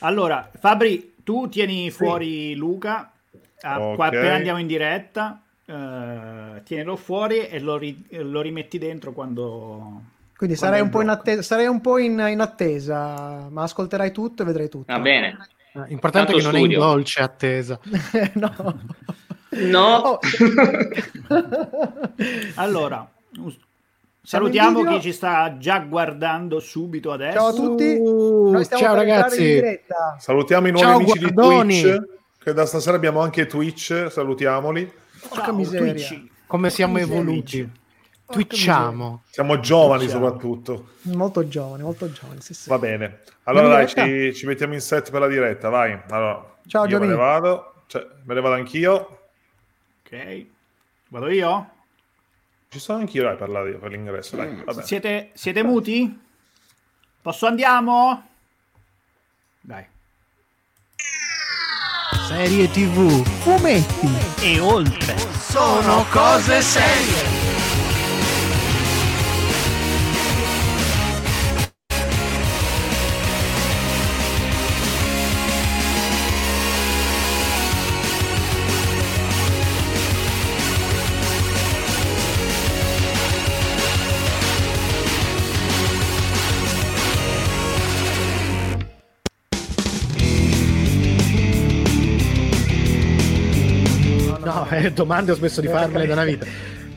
Allora, Fabri, tu tieni fuori Luca, ah, Ok. qua appena andiamo in diretta, eh, tienilo fuori e lo, ri- lo rimetti dentro quando... Quindi quando sarei un attesa, sarei un po' in, in attesa, ma ascolterai tutto e vedrai tutto. Va bene. Ah, Importante Tanto che non è in studio. dolce attesa. no. No. Oh. Allora, salutiamo chi ci sta già guardando subito adesso. Ciao a tutti. Uh, Noi stiamo ciao ragazzi. Salutiamo i nuovi Ciao, amici guardoni. di Twitch, che da stasera abbiamo anche Twitch, salutiamoli. Porca Ciao, miseria. Twitch. Come siamo Amici. evoluti. Porca Twitchiamo. Siamo giovani Ciao. soprattutto. Molto giovane, molto giovane. Sì, sì. Va bene. Allora dai, ci, ci mettiamo in set per la diretta, vai. Allora, Ciao, io me ne Giovanni. vado, cioè, me ne vado anch'io. Ok, vado io? Ci sono anch'io dai, per, la- per l'ingresso, dai. Vabbè. Siete, siete muti? Posso andiamo? Dai. Serie TV. Fumetti. E oltre. Sono cose serie. Domande ho smesso di farmele da una vita.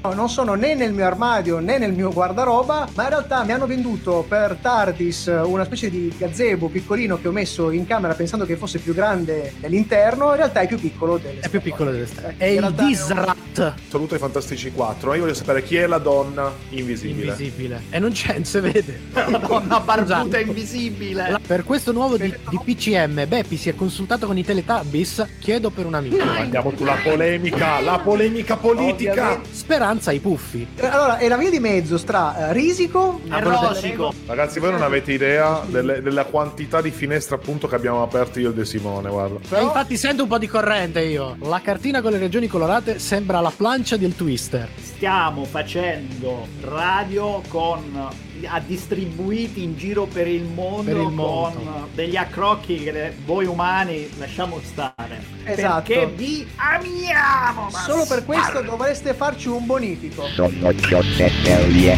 No, non sono né nel mio armadio né nel mio guardaroba, ma in realtà mi hanno venduto per Tardis una specie di gazebo piccolino che ho messo in camera pensando che fosse più grande dell'interno, in realtà è più piccolo delle È più piccolo delle stelle. È In il è un- Disrat Saluto ai Fantastici 4. Ma io voglio sapere chi è la donna invisibile. invisibile. E non c'è, non si vede. La donna barbuta Esatto. invisibile. Per questo nuovo di, di PCM, Beppi si è consultato con i Teletubbies. Chiedo per un amico. Andiamo sulla polemica, la polemica politica. Ovviamente. Speranza ai puffi. Allora, è la via di mezzo tra eh, risico E rosico. Ragazzi, voi non avete idea delle- della quantità di finestre appunto che abbiamo aperto io e De Simone, guarda. E infatti sento un po' di corrente io. La cartina con le regioni colorate sembra la plancia del Twister. Stiamo facendo radio con a distribuiti in giro per il mondo, Per il mondo. con degli accrocchi che voi umani lasciamo stare. Esatto. Perché vi amiamo. Solo per questo dovreste farci un bonifico. Sono serie.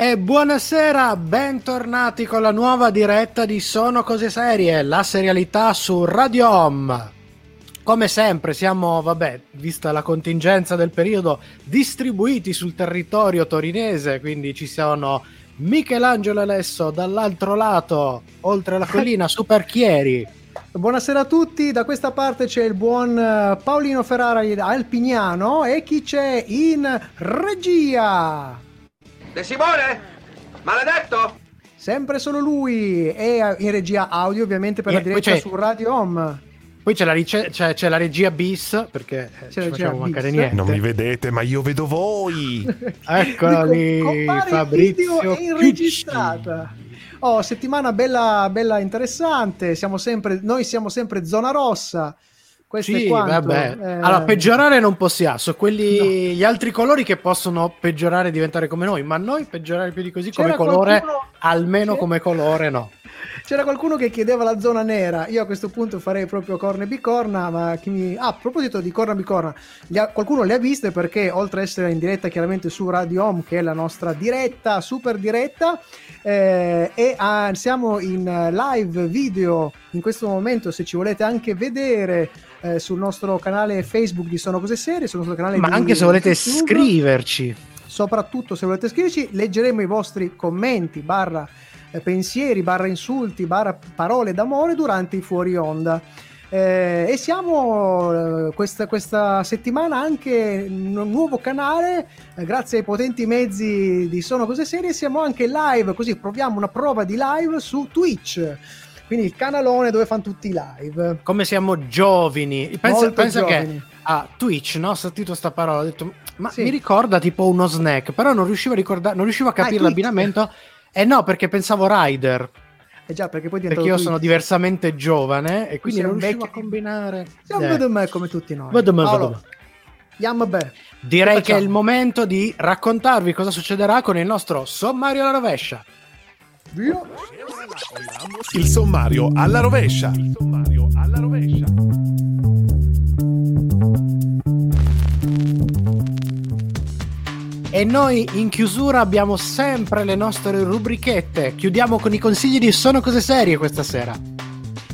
E buonasera, bentornati con la nuova diretta di Sono Cose Serie, la serialità su Radio Home. Come sempre siamo, vabbè, vista la contingenza del periodo, distribuiti sul territorio torinese, quindi ci sono Michelangelo Alesso dall'altro lato, oltre la collina, Super Chieri. Buonasera a tutti, da questa parte c'è il buon eh, Paolino Ferrara Alpignano e chi c'è in regia? De Simone? Maledetto? Sempre solo lui e eh, in regia audio ovviamente per E la poi diretta c'è- su Radio Home. Poi c'è la, rice- c'è- c'è la regia bis, perché eh, C'è ci facciamo mancare bis. niente. Non mi vedete, ma io vedo voi. Eccola lì, Fabrizio in video in Cucci. registrata. Oh, settimana bella, bella interessante. Siamo sempre, noi siamo sempre zona rossa. Questo Sì, è quanto. vabbè. Eh, Allora, peggiorare non possiamo, sono quelli gli altri colori che possono peggiorare e diventare come noi, ma noi peggiorare più di così come C'era colore, qualcuno- almeno c'è- come colore no. C'era qualcuno che chiedeva la zona nera. Io a questo punto farei proprio corna e bicorna. Ma chi mi... ah, a proposito di corna e bicorna, qualcuno le ha viste perché oltre ad essere in diretta chiaramente su Radio Home, che è la nostra diretta, super diretta, eh, e ah, siamo in eh, live video in questo momento. Se ci volete anche vedere eh, sul nostro canale Facebook di Sono Cose Serie, sul nostro canale Ma di anche se volete YouTube scriverci, soprattutto se volete scriverci, leggeremo i vostri commenti, barra pensieri, barra insulti, barra parole d'amore durante i fuori onda. Eh, e siamo eh, questa, questa settimana anche in un nuovo canale, eh, grazie ai potenti mezzi di Sono Cose Serie, siamo anche live, così proviamo una prova di live su Twitch. Quindi il canalone dove fanno tutti i live. come siamo giovani, pensa, Molto pensa che giovani. a Twitch, no, ho sentito sta parola, ho detto, ma Sì. mi ricorda tipo uno snack, però non riuscivo a ricordare, non riuscivo a capire Twitch. l'abbinamento. Eh no, perché pensavo Rider, Eh già, perché poi perché io sono diversamente giovane e quindi non riuscivo a combinare. Siamo Eh. vedo me come tutti noi. Vedo me, vedo Allora, bene. Direi Che che è il momento di raccontarvi cosa succederà con il nostro sommario alla rovescia. Via. Il sommario alla rovescia. Il sommario alla rovescia. E noi in chiusura abbiamo sempre le nostre rubrichette. Chiudiamo con i consigli di Sono Cose Serie questa sera.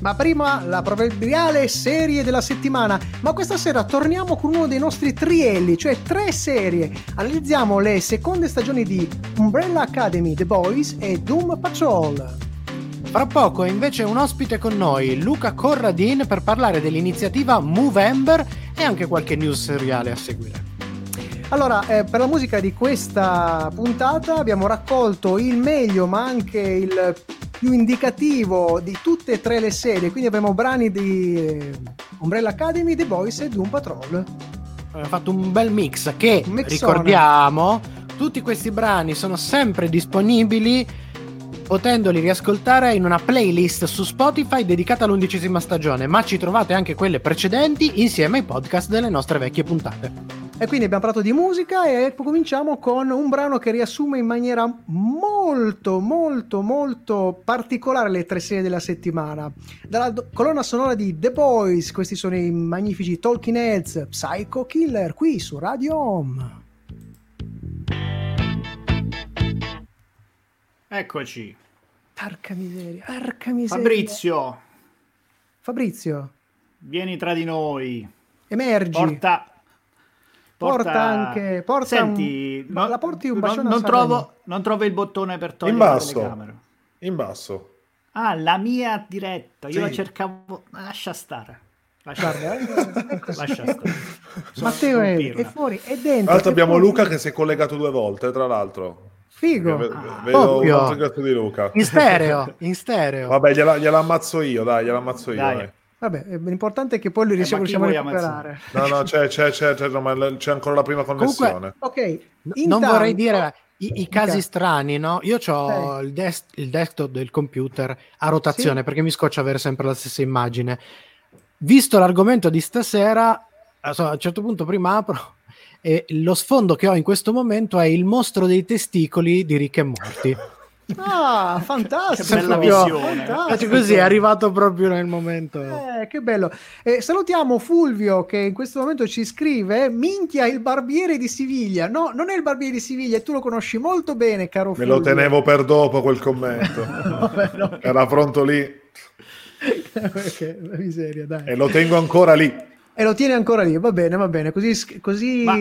Ma prima la proverbiale serie della settimana. Ma questa sera torniamo con uno dei nostri trielli, cioè tre serie. Analizziamo le seconde stagioni di Umbrella Academy, The Boys e Doom Patrol. Fra poco è invece un ospite con noi, Luca Corradin, per parlare dell'iniziativa Movember e anche qualche news seriale a seguire. Allora, eh, per la musica di questa puntata abbiamo raccolto il meglio, ma anche il più indicativo di tutte e tre le serie. Quindi avremo brani di eh, Umbrella Academy, The Boys e Doom Patrol. Abbiamo fatto un bel mix che, mixone. ricordiamo, tutti questi brani sono sempre disponibili potendoli riascoltare in una playlist su Spotify dedicata all'undicesima stagione, ma ci trovate anche quelle precedenti insieme ai podcast delle nostre vecchie puntate. E quindi abbiamo parlato di musica e cominciamo con un brano che riassume in maniera molto, molto, molto particolare le tre serie della settimana. Dalla do- colonna sonora di The Boys, questi sono i magnifici Talking Heads, Psycho Killer, qui su Radio Home. Eccoci. Porca miseria, porca miseria. Fabrizio, Fabrizio, vieni tra di noi. emergi. Porta... Porta anche- porta Senti, un- ma la porti un non, bacione non Sanremo? trovo, non trovo il bottone per togliere In la basso. telecamera. In basso. Ah, la mia diretta. Io Sì. la cercavo... Lascia stare. Lascia, Guarda, eh, lascia stare. Sono- Matteo sono è, è fuori, è Tra dentro. l'altro è abbiamo fuori. Luca che si è collegato due volte, tra l'altro. Figo. Ve- Ah, Vedo un di Luca. In stereo, in stereo. Vabbè, gliela, gliela ammazzo io, dai, gliela ammazzo io. Dai. dai. Vabbè, eh, l'importante è che poi li Eh, riusciamo, a recuperare. No, no, c'è, c'è, c'è, c'è, no, c'è ancora la prima Comunque- connessione. Ok, non intanto- vorrei dire i, i casi strani, no? Io ho il, des- il desktop del computer a rotazione perché mi scoccia avere sempre la stessa immagine. Visto l'argomento di stasera, adesso, a un certo punto prima apro e lo sfondo che ho in questo momento è il mostro dei testicoli di Rick e Morty. Ah, fantastico! Che bella visione. fantastico. Così, è arrivato proprio nel momento. Eh, che bello. Eh, salutiamo Fulvio che in questo momento ci scrive: Minchia, il barbiere di Siviglia. No, non è il barbiere di Siviglia, tu lo conosci molto bene, caro Me Fulvio. lo tenevo per dopo quel commento. Vabbè, no. Era pronto lì la miseria, dai. e lo tengo ancora lì. E lo tiene ancora lì, va bene, va bene. Così. così Ma,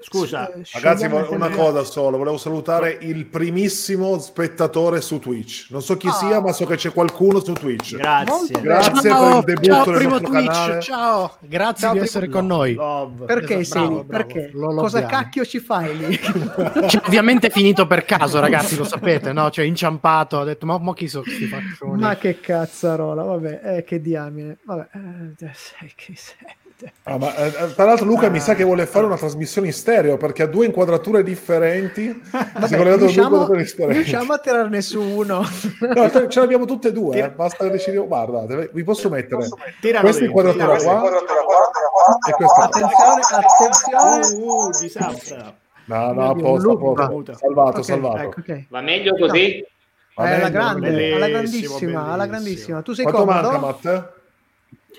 scusa, eh, Ragazzi, una cosa solo, volevo salutare il primissimo spettatore su Twitch. Non so chi Ah. sia, ma so che c'è qualcuno su Twitch. Grazie. Grazie ciao, per il debutto ciao, del primo nostro Twitch, canale. ciao, grazie Ciao, di primo- essere con noi. Love. Perché Esatto, sei lì? Perché? Lo- lo Cosa cacchio ci fai lì? Cioè, ovviamente è finito per caso, ragazzi, lo sapete, no? Cioè, inciampato, ha detto, ma, ma chi sono questi faccioni? Ma che cazzarola, vabbè, eh, che diamine. Vabbè, eh, sai che sei. Ah, ma, eh, tra l'altro Luca mi sa che vuole fare una trasmissione in stereo perché ha due inquadrature differenti. Vabbè, due riusciamo, inquadrature differenti. riusciamo a tirarne su uno. No, ce l'abbiamo tutte e due, eh. basta che decidiamo. Guardate, vi posso mettere Tiralo questa inquadratura qua e questa. attenzione, attenzione. Uh, disastro. No, no, a posto, a Luca. posto. Salvato, Ok, salvato. ecco, ok. Va meglio così? Va Eh, alla grande, alla grandissima, alla grandissima. Tu sei Quanto comodo? manca, Matt?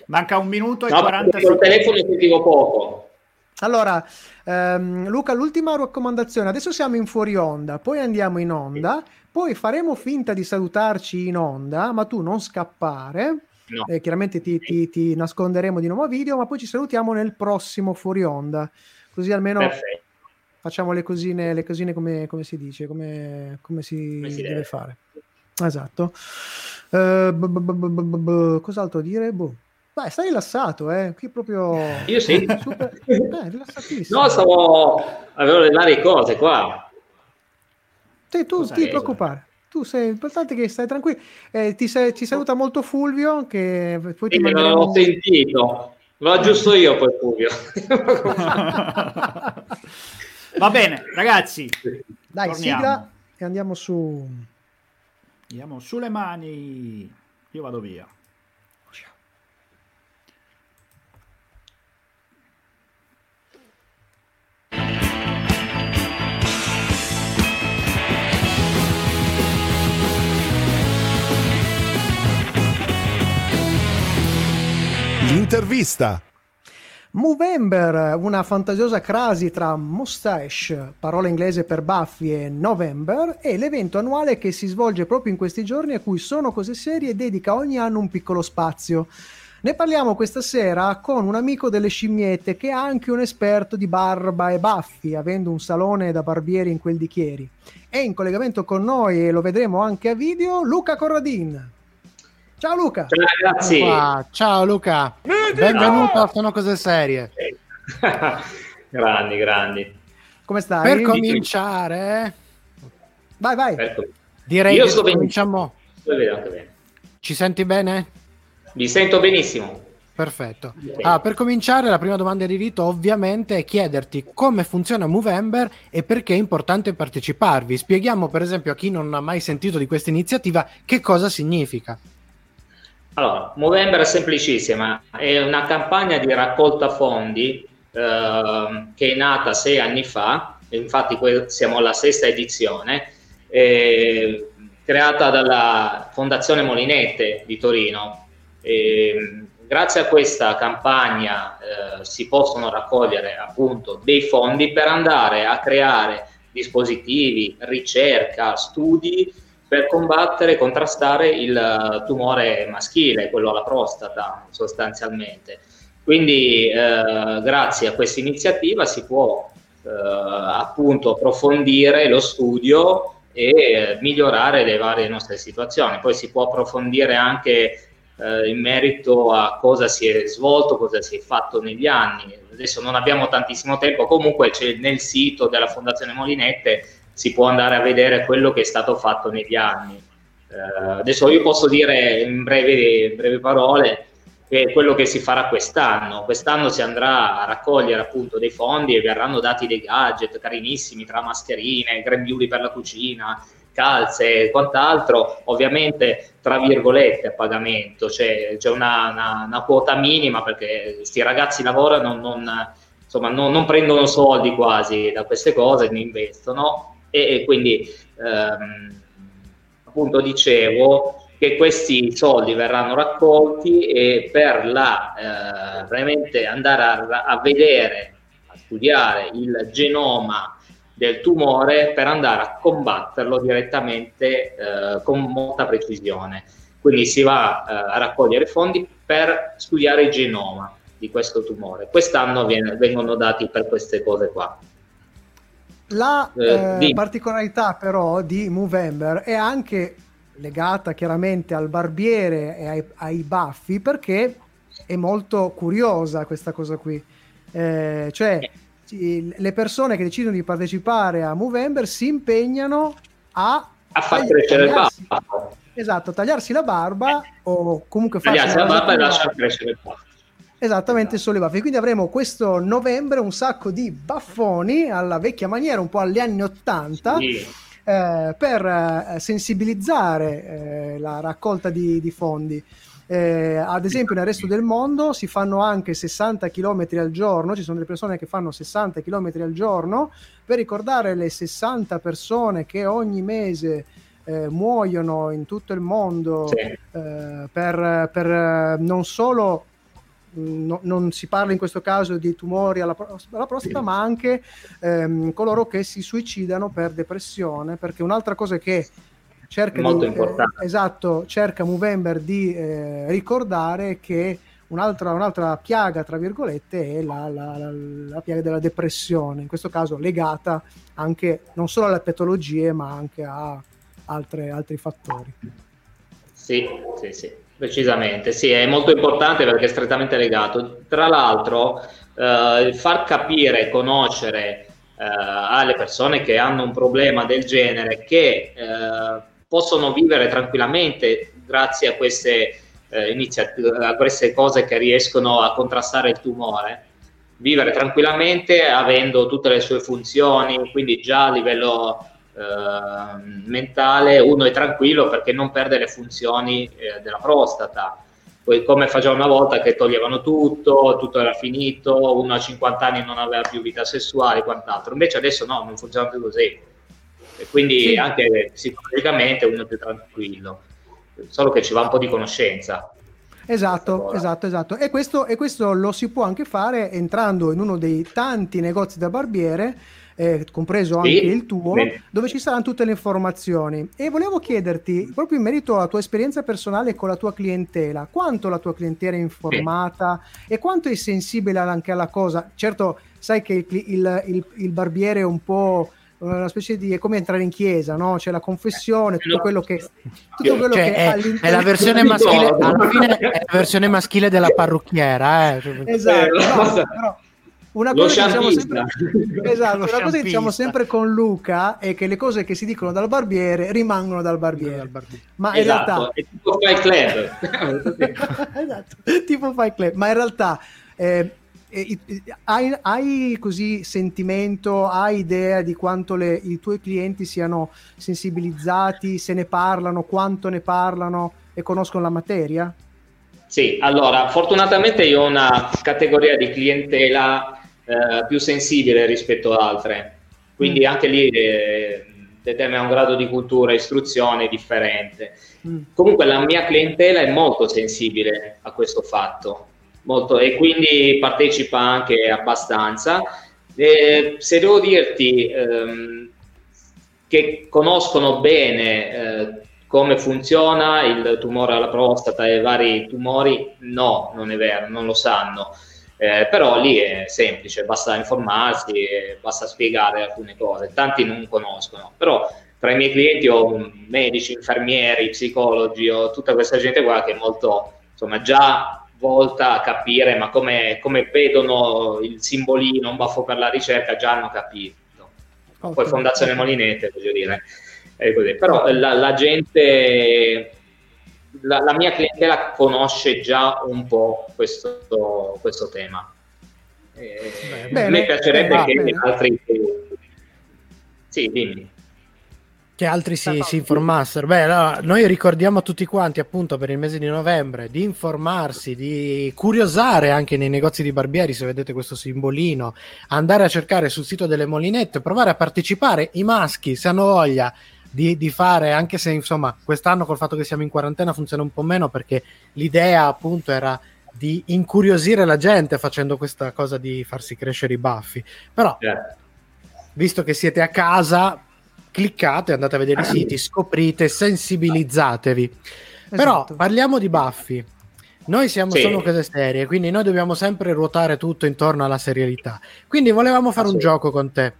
Manca un minuto e No, 40 perché col secondi. telefono sentivo poco. Allora, ehm, Luca, l'ultima raccomandazione. Adesso siamo in fuori onda, poi andiamo in onda, poi faremo finta di salutarci in onda, ma tu non scappare. No. Eh, chiaramente ti, ti- ti nasconderemo di nuovo video, ma poi ci salutiamo nel prossimo fuori onda. Così almeno Perfetto. facciamo le cosine, le cosine come, come si dice, come, come si, Come si deve, deve. fare. Esatto. Eh, b- b- b- b- b- b- cos'altro dire? Boh. Dai, stai rilassato, eh? Qui proprio... Io sì. Super... Eh, rilassatissimo. No, stavo... avevo le varie cose qua. Sì, tu Cosa ti preoccupare. Tu sei l'importante è che stai tranquillo. Eh, ti, sei- ci saluta molto Fulvio, che poi ti Sì, non manderemo... l'ho sentito. Lo aggiusto io poi, Fulvio. Va bene, ragazzi. Dai, torniamo. sigla e andiamo su... Andiamo sulle mani. Io vado via. L'intervista. Movember, una fantasiosa crasi tra mustache, parola inglese per baffi, e November, è l'evento annuale che si svolge proprio in questi giorni a cui Sono Cose Serie dedica ogni anno un piccolo spazio. Ne parliamo questa sera con un amico delle scimmiette che è anche un esperto di barba e baffi, avendo un salone da barbieri in quel di Chieri. È in collegamento con noi e lo vedremo anche a video Luca Corradin. Ciao Luca! Ciao ragazzi! Ciao Luca, benvenuto a Sono Cose Serie. grandi, grandi. Come stai? Per cominciare, Vai, vai. Ecco. direi Io che sto cominciamo. Ci senti bene? Vi sento benissimo. Perfetto. Ah, per cominciare, la prima domanda di rito ovviamente è chiederti come funziona Movember e perché è importante parteciparvi. Spieghiamo per esempio a chi non ha mai sentito di questa iniziativa che cosa significa. Allora, Movember è semplicissima, è una campagna di raccolta fondi ehm, che è nata sei anni fa, infatti siamo alla sesta edizione, eh, creata dalla Fondazione Molinette di Torino. E, grazie a questa campagna eh, si possono raccogliere appunto dei fondi per andare a creare dispositivi, ricerca, studi per combattere e contrastare il eh, tumore maschile, quello alla prostata sostanzialmente. Quindi eh, grazie a questa iniziativa si può eh, appunto approfondire lo studio e migliorare le varie nostre situazioni. Poi si può approfondire anche eh, in merito a cosa si è svolto, cosa si è fatto negli anni. Adesso non abbiamo tantissimo tempo, comunque c'è nel sito della Fondazione Molinette si può andare a vedere quello che è stato fatto negli anni. Eh, adesso io posso dire in brevi, brevi parole che quello che si farà quest'anno. Quest'anno si andrà a raccogliere appunto dei fondi e verranno dati dei gadget carinissimi tra mascherine, grembiuli per la cucina, calze e quant'altro, ovviamente tra virgolette a pagamento, c'è, c'è una, una- una quota minima perché questi ragazzi lavorano, non, insomma, non, non prendono soldi quasi da queste cose, ne investono e, e quindi ehm, appunto dicevo che questi soldi verranno raccolti e per la eh, veramente andare a, a vedere, a studiare il genoma del tumore per andare a combatterlo direttamente eh, con molta precisione. Quindi si va eh, a raccogliere fondi per studiare il genoma di questo tumore. Quest'anno viene- vengono dati per queste cose qua. La Eh, eh, particolarità però di Movember è anche legata chiaramente al barbiere e ai, ai baffi perché è molto curiosa questa cosa qui. Eh, cioè ci- le persone che decidono di partecipare a Movember si impegnano a, A far crescere il baffo. Esatto, tagliarsi la barba o comunque farsi Tagliarsi la barba e lasciar crescere il baffo. Esattamente, solo i baffi. Quindi avremo questo novembre un sacco di baffoni alla vecchia maniera, un po' agli anni 80, Sì. eh, per eh, sensibilizzare eh, la raccolta di, di fondi. Eh, ad esempio, nel resto del mondo si fanno anche 60 km al giorno, ci sono delle persone che fanno 60 km al giorno per ricordare le 60 persone che ogni mese eh, muoiono in tutto il mondo Sì. eh, per, per, non solo no- non si parla in questo caso di tumori alla, alla prostata, ma anche ehm, coloro che si suicidano per depressione, perché un'altra cosa che cerca Molto di, importante. eh, esatto, cerca Movember di eh, ricordare è che un'altra, un'altra piaga, tra virgolette, è la, la- la- la piaga della depressione, in questo caso legata anche non solo alle patologie, ma anche a altre- altri fattori. Sì, sì, sì, precisamente. Sì, è molto importante perché è strettamente legato. Tra l'altro, eh, far capire conoscere eh, alle persone che hanno un problema del genere che eh, possono vivere tranquillamente grazie a queste eh, a queste cose che riescono a contrastare il tumore, vivere tranquillamente avendo tutte le sue funzioni, quindi già a livello mentale uno è tranquillo perché non perde le funzioni eh, della prostata. Poi come facevano una volta che toglievano tutto, tutto era finito, uno a 50 anni non aveva più vita sessuale e quant'altro. Invece adesso no, non funziona più così. E quindi Sì. anche psicologicamente uno è più tranquillo, solo che ci va un po' di conoscenza. Esatto, esatto, esatto. E questo, e questo lo si può anche fare entrando in uno dei tanti negozi da barbiere, eh, compreso Sì, anche il tuo, bene. dove ci saranno tutte le informazioni. E volevo chiederti, proprio in merito alla tua esperienza personale con la tua clientela, quanto la tua clientela è informata e quanto è sensibile anche alla cosa? Certo, sai che il, il- il- il barbiere è un po' una specie di è come entrare in chiesa, no? C'è la confessione, tutto quello che tutto quello Cioè, che è, all'interno- è la versione maschile, alla fine è la versione maschile della parrucchiera. Eh. Esatto, Eh, no, però una Lo cosa, che diciamo sempre, esatto, una cosa che diciamo sempre con Luca è che le cose che si dicono dal barbiere rimangono dal barbiere. Ma in Esatto, è tipo Fight Club. realtà esatto, tipo Fight Club, ma in realtà eh, eh, eh, hai, hai così sentimento, hai idea di quanto le- i tuoi clienti siano sensibilizzati, se ne parlano, quanto ne parlano e conoscono la materia? Sì, allora, fortunatamente io ho una categoria di clientela eh, più sensibile rispetto ad altre, quindi anche lì eh, determina un grado di cultura e istruzione differente. Mm. Comunque la mia clientela è molto sensibile a questo fatto molto, e quindi partecipa anche abbastanza. Eh, se devo dirti ehm, che conoscono bene eh, come funziona il tumore alla prostata e vari tumori, no, non è vero, non lo sanno. Eh, però lì è semplice, basta informarsi, basta spiegare alcune cose. Tanti non conoscono, però tra i miei clienti ho medici, infermieri, psicologi, ho tutta questa gente qua che è molto, insomma, già volta a capire, ma come, come vedono il simbolino, un baffo per la ricerca, già hanno capito. Poi. Fondazione Molinete, voglio dire. così. Però la, la gente, la, la mia clientela conosce già un po' questo, questo tema. Eh, Bene, a me piacerebbe bene, che bene. altri... Sì, dimmi. che altri si, si informassero. Beh, allora, noi ricordiamo a tutti quanti, appunto, per il mese di novembre, di informarsi, di curiosare anche nei negozi di barbieri, se vedete questo simbolino, andare a cercare sul sito delle molinette, provare a partecipare, i maschi, se hanno voglia di, di fare, anche se insomma quest'anno col fatto che siamo in quarantena funziona un po' meno, perché l'idea appunto era di incuriosire la gente facendo questa cosa di farsi crescere i baffi. Però Eh, visto che siete a casa, cliccate, andate a vedere i siti, scoprite, sensibilizzatevi. Però Esatto. parliamo di baffi. Noi siamo Sì. solo cose serie, quindi noi dobbiamo sempre ruotare tutto intorno alla serialità. Quindi volevamo fare un Assolutamente. gioco con te.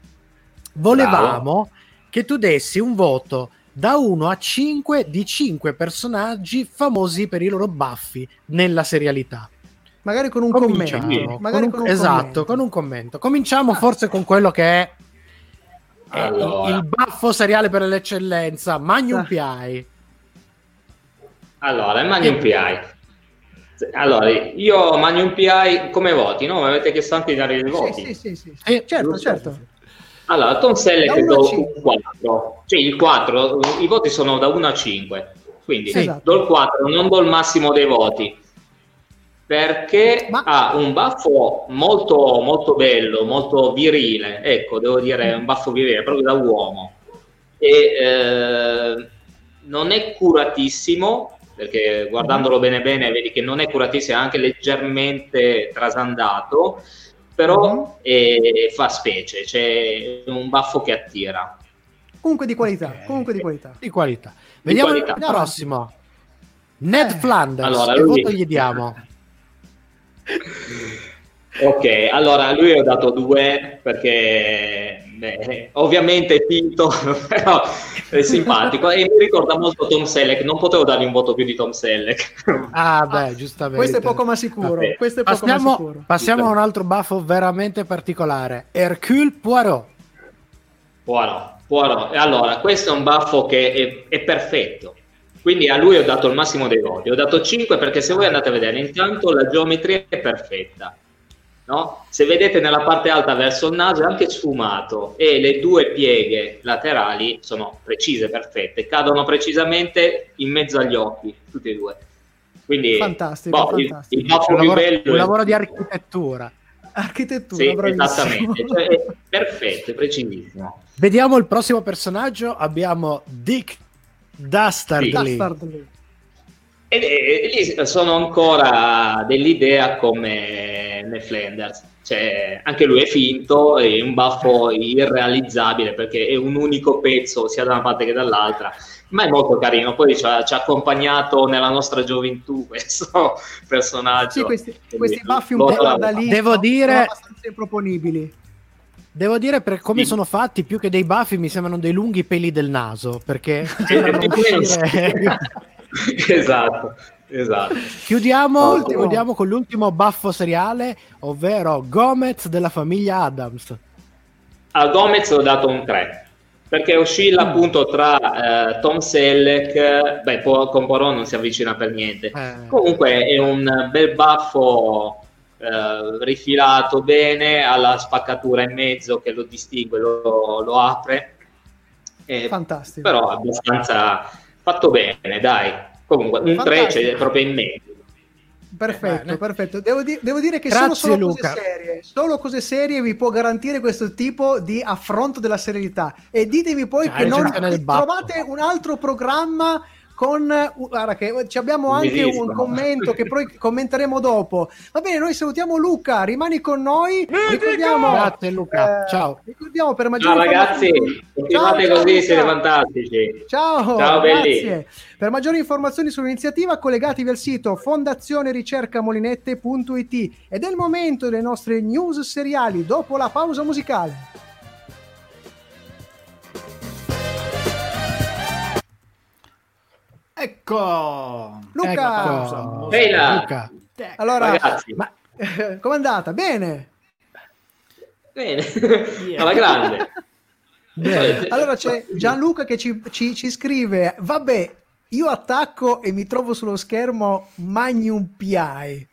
Volevamo che tu dessi un voto da 1 a 5 di 5 personaggi famosi per i loro baffi nella serialità. magari con un Cominciamo. commento. Con un- con un esatto, commento. con un commento. Cominciamo forse con quello che è eh, Allora. il baffo seriale per l'eccellenza, Magnum Ah. PI. Allora, Magnum PI. Allora, io Magnum PI come voti? No, mi avete chiesto anche di dare i voti. Sì, sì, sì, sì. Sì, certo, giusto. certo. Allora, Tom Selleck do un 4. Cioè il 4, i voti sono da 1 a 5. Quindi Sì. Do il 4, non do il massimo dei voti. Perché Ma- ha un baffo molto, molto bello, molto virile. Ecco, devo dire, un baffo virile, proprio da uomo. E eh, non è curatissimo, perché guardandolo bene bene vedi che non è curatissimo, è anche leggermente trasandato, però Mhm. eh, fa specie, c'è un baffo che attira. Comunque di qualità, Ok. comunque di qualità. Di qualità. Vediamo qualità. il prossimo. Ned Eh. Flanders. Allora, che lui- voto gli diamo? Ok, allora lui ho dato due perché beh, ovviamente è finto, però è simpatico e mi ricorda molto Tom Selleck, non potevo dargli un voto più di Tom Selleck. Ah, beh, giustamente. Questo è poco ma sicuro. È poco ma Passiamo, sicuro. passiamo a un altro baffo veramente particolare. Hercule Poirot. Buono. E Allora, questo è un baffo che è, è perfetto. Quindi a lui ho dato il massimo dei voti. Ho dato 5 perché se voi andate a vedere, intanto la geometria è perfetta. No? Se vedete nella parte alta verso il naso è anche sfumato e le due pieghe laterali sono precise, perfette, cadono precisamente in mezzo agli occhi, tutti e due. Quindi Fantastico, boh, il- fantastico. il, baffo Un più lavoro, bello un è- lavoro di architettura. Architettura, Sì, bravissimo. esattamente, cioè, è perfetto, è precisissimo. Vediamo il prossimo personaggio. Abbiamo Dick Dastardly. Dastardly. E, e lì sono ancora dell'idea come nel Flanders. Cioè, anche lui è finto, è un baffo irrealizzabile perché è un unico pezzo sia da una parte che dall'altra, ma è molto carino. Poi ci ha, ci ha accompagnato nella nostra gioventù questo personaggio. Sì, questi, questi baffi un po' da lì Devo sono- dire- sono abbastanza improponibili. Devo dire, per come Sì. sono fatti, più che dei baffi, mi sembrano dei lunghi peli del naso. Perché sembrano uscire- esatto, esatto. chiudiamo, Ultimo. chiudiamo con l'ultimo baffo seriale, ovvero Gomez della famiglia Adams. A Gomez ho dato un 3 perché oscilla Mm. appunto tra eh, Tom Selleck, beh, po- con Poirot non si avvicina per niente. Eh, Comunque è un bel baffo eh, rifilato bene, ha la spaccatura in mezzo che lo distingue, lo, lo apre. Fantastico. però abbastanza fatto bene, dai. Comunque un 3 Fantastico. c'è proprio in mezzo. Perfetto, Bene. perfetto. Devo, di- devo dire che Grazie, sono solo Luca. cose serie. Solo cose serie vi può garantire questo tipo di affronto della serenità. E ditemi poi Cioè, che non trovate un altro programma con uh, guarda che ci abbiamo anche un commento che poi commenteremo dopo. Va bene, noi salutiamo Luca, rimani con noi. Ricordiamo, Grazie, Luca. eh, Ciao. Ricordiamo per Ciao maggiori ragazzi, informazioni- continuate Ciao, ciao, così, siete fantastici. Ciao, Ciao, belli. Per maggiori informazioni sull'iniziativa collegatevi al sito fondazionericercamolinette.it ed è il momento delle nostre news seriali dopo la pausa musicale. Ecco. Luca! Ecco. Ehi là. Luca. Allora, Ragazzi, Ma com'è andata? Bene. bene, alla grande. bene. Allora c'è Gianluca che ci, ci- ci scrive, vabbè, io attacco e mi trovo sullo schermo Magnum PI.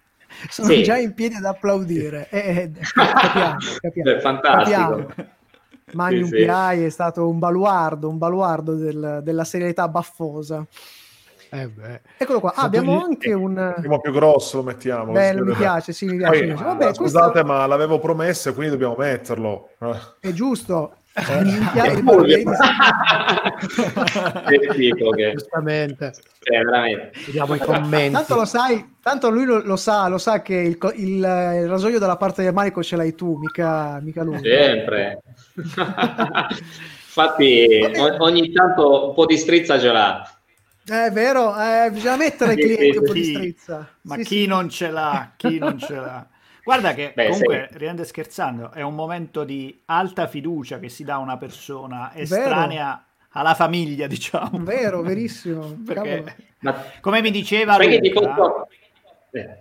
Sono Sì. già in piedi ad applaudire. Eh, eh, capiamo, capiamo, È fantastico. capiamo. Magnum Sì, sì. PI è stato un baluardo, un baluardo del- della serialità baffosa. Eh beh. Eccolo qua. Ah, abbiamo gli- anche un... Primo più grosso lo mettiamo. Bello, mi piace, sì, mi piace. Poi, mi piace. ah, Vabbè, scusate, questo ma l'avevo promesso, quindi dobbiamo metterlo. Eh. è giusto. Minchia, Che i buio. barberi- Che. Giustamente. Veramente. Vediamo i commenti. Tanto lo sai, tanto lui lo, lo sa, lo sa che il, il- il rasoio dalla parte del manico ce l'hai tu, mica, mica lui. Sempre. Infatti, ogni tanto un po' di strizza ce l'ha. Eh, È vero, eh, bisogna mettere ai Sì, clienti un po' di strizza. Ma Sì, chi sì. non ce l'ha? Chi non ce l'ha? Guarda che Beh, comunque, ridendo e scherzando, è un momento di alta fiducia che si dà a una persona Vero. estranea alla famiglia, diciamo. Vero, verissimo. Perché. Ma come mi diceva Luca, posso... Eh,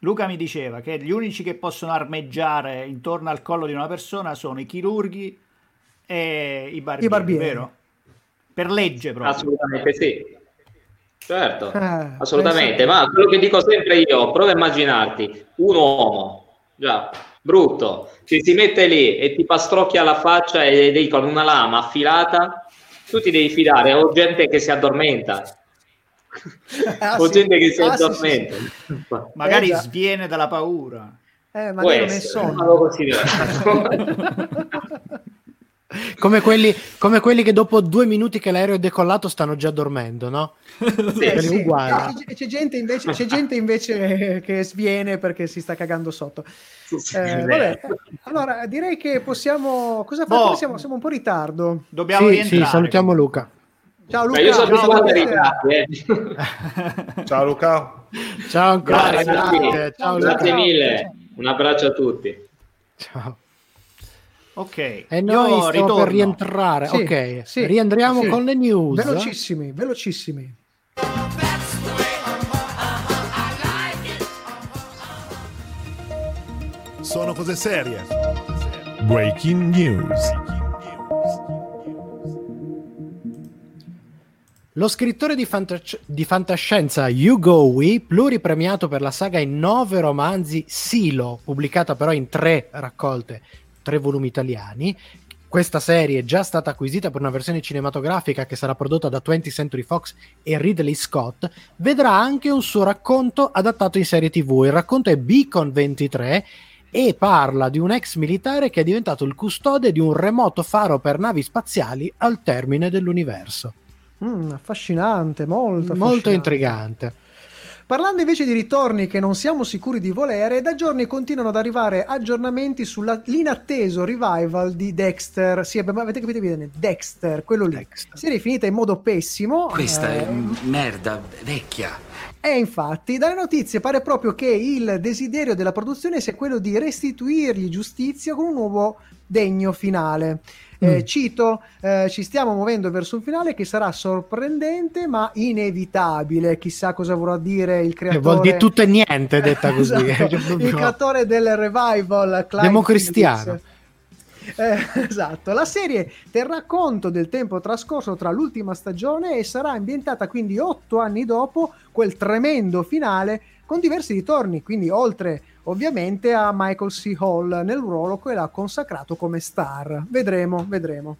Luca mi diceva che gli unici che possono armeggiare intorno al collo di una persona sono i chirurghi e i barbieri, I barbieri. vero? Per legge proprio. Assolutamente sì. Certo, Eh, assolutamente. penso- Ma quello che dico sempre io, prova a immaginarti un uomo, già, brutto, che si mette lì e ti pastrocchia la faccia e devi con una lama affilata, tu ti devi fidare, o gente che si addormenta, Ah, o sì. gente che si Ah, sì, addormenta. Magari Eh, sviene dalla paura. Eh, magari non è sonno. Come quelli, come quelli che dopo due minuti che l'aereo è decollato stanno già dormendo, no? Sì. uguali. Eh, C'è, c'è gente invece, c'è gente invece che sviene perché si sta cagando sotto. Eh, vabbè, allora direi che possiamo. Cosa facciamo? Siamo, siamo un po' in ritardo. Dobbiamo Sì, rientrare. sì, salutiamo Luca. Ciao Luca. Ma io sono ciao, ritardi, eh. Ciao Luca. Ciao ancora. Grazie, grazie. Ciao Luca. Grazie mille, un abbraccio a tutti. Ciao. Ok, E noi io stiamo ritorno. per rientrare. Sì, ok, sì, rientriamo sì. con le news. Velocissimi, velocissimi. Sono cose serie. Breaking news. Lo scrittore di, fantasci- di fantascienza Hugo Wee, pluripremiato per la saga in nove romanzi Silo, pubblicata però in tre raccolte, tre volumi italiani. Questa serie è già stata acquisita per una versione cinematografica che sarà prodotta da 20th Century Fox e Ridley Scott. Vedrà anche un suo racconto adattato in serie TV. Il racconto è Beacon 23 e parla di un ex militare che è diventato il custode di un remoto faro per navi spaziali al termine dell'universo Mm, affascinante, molto, molto affascinante. intrigante. Parlando invece di ritorni che non siamo sicuri di volere, da giorni continuano ad arrivare aggiornamenti sull'inatteso revival di Dexter. Sì, abbiamo- avete capito bene? Dexter, quello lì. Dexter. Serie finita in modo pessimo. Questa eh, è merda vecchia. E infatti, dalle notizie pare proprio che il desiderio della produzione sia quello di restituirgli giustizia con un nuovo degno finale. Eh, Mm. cito, eh, ci stiamo muovendo verso un finale che sarà sorprendente ma inevitabile. Chissà cosa vorrà dire il Eh, creatore. vuol dire tutto e niente, detta così. Esatto, Cioè, proprio- il creatore del revival Clive Democristiano. Phillips. Eh, esatto, la serie terrà conto del tempo trascorso tra l'ultima stagione e sarà ambientata quindi otto anni dopo quel tremendo finale con diversi ritorni, quindi oltre ovviamente a Michael C. Hall nel ruolo che l'ha consacrato come star. Vedremo, vedremo.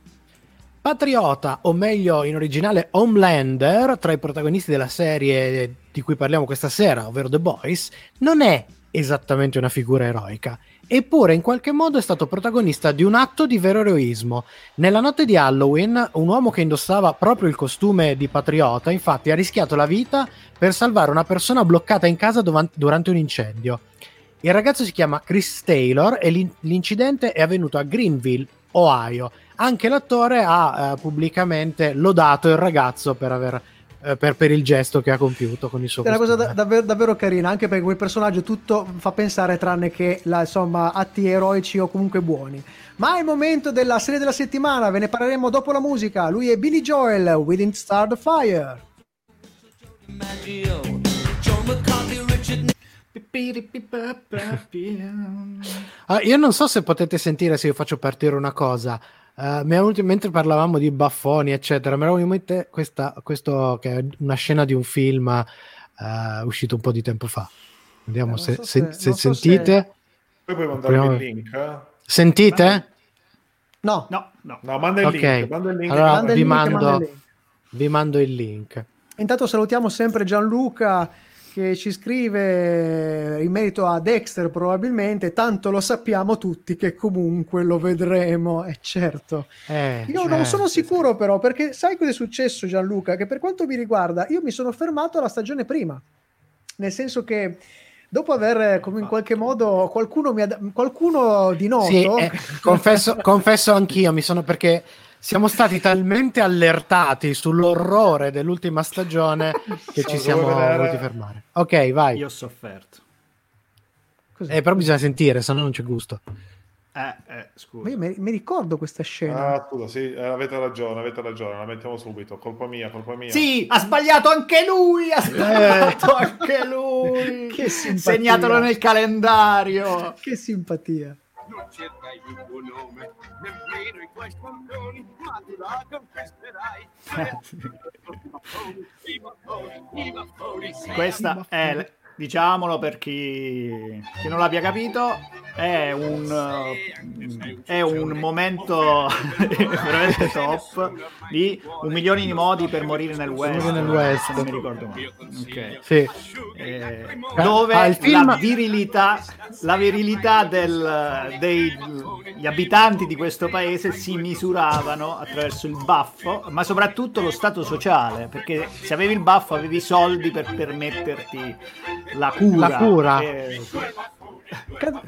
Patriota, o meglio in originale Homelander, tra i protagonisti della serie di cui parliamo questa sera, ovvero The Boys, non è esattamente una figura eroica, eppure in qualche modo è stato protagonista di un atto di vero eroismo. Nella notte di Halloween, un uomo che indossava proprio il costume di patriota, infatti, ha rischiato la vita per salvare una persona bloccata in casa dovan- durante un incendio. Il ragazzo si chiama Chris Taylor e l'in- l'incidente è avvenuto a Greenville, Ohio. Anche l'attore ha eh, pubblicamente lodato il ragazzo per, aver, per, per il gesto che ha compiuto con il suo È una cosa costume. da- davvero, davvero carina, anche perché quel personaggio tutto fa pensare tranne che la, insomma, atti eroici o comunque buoni. Ma è il momento della serie della settimana, ve ne parleremo dopo la musica. Lui è Billy Joel, We Didn't Start the Fire. Ah, io non so se potete sentire se io faccio partire una cosa. Mi è venuto mentre parlavamo di baffoni, eccetera, mi era venuto in mente questa, questo che è una scena di un film eh, uscito un po' di tempo fa. Vediamo Eh, se, so se- se- se so sentite. Poi puoi mandarmi Proviamo- il link. eh? Sentite? No, No, no. No, manda il Ok. link. Manda il link. Allora, manda vi link, mando- manda il link. Vi mando il link. Intanto salutiamo sempre Gianluca che ci scrive in merito a Dexter probabilmente, tanto lo sappiamo tutti che comunque lo vedremo, e certo. Eh, Io non certo. sono sicuro però, perché sai cosa è successo Gianluca? Che per quanto mi riguarda, io mi sono fermato alla stagione prima, nel senso che dopo aver eh, come in qualche modo qualcuno, mi ha, da- qualcuno di noto... Sì, eh, confesso, confesso anch'io, mi sono perché siamo stati talmente allertati sull'orrore dell'ultima stagione che ci siamo vedere. voluti fermare. Ok, vai. Io ho sofferto. Eh, però bisogna sentire, se no non c'è gusto. Eh, eh, scusa. Ma io mi, mi ricordo questa scena. Ah, scusa, sì, eh, avete ragione, avete ragione, la mettiamo subito. Colpa mia, colpa mia. Sì, ha sbagliato anche lui, ha sbagliato anche lui. Che simpatia. Segnatelo nel calendario. Che simpatia. Non cercai il tuo nome, nemmeno i tuoi spamponi, ma tu la confesserai. I mattoni, i mattoni, sì. Questa è, diciamolo per chi, chi non l'abbia capito, è un, è un momento veramente top di un milione di modi per morire nel West. Nel West. Non mi ricordo male. Ok. Sì. Eh, dove Ah, il film- la virilità, la virilità del- dei- degli abitanti di questo paese si misuravano attraverso il baffo, ma soprattutto lo stato sociale, perché se avevi il baffo avevi i soldi per permetterti la cura. La cura. Eh,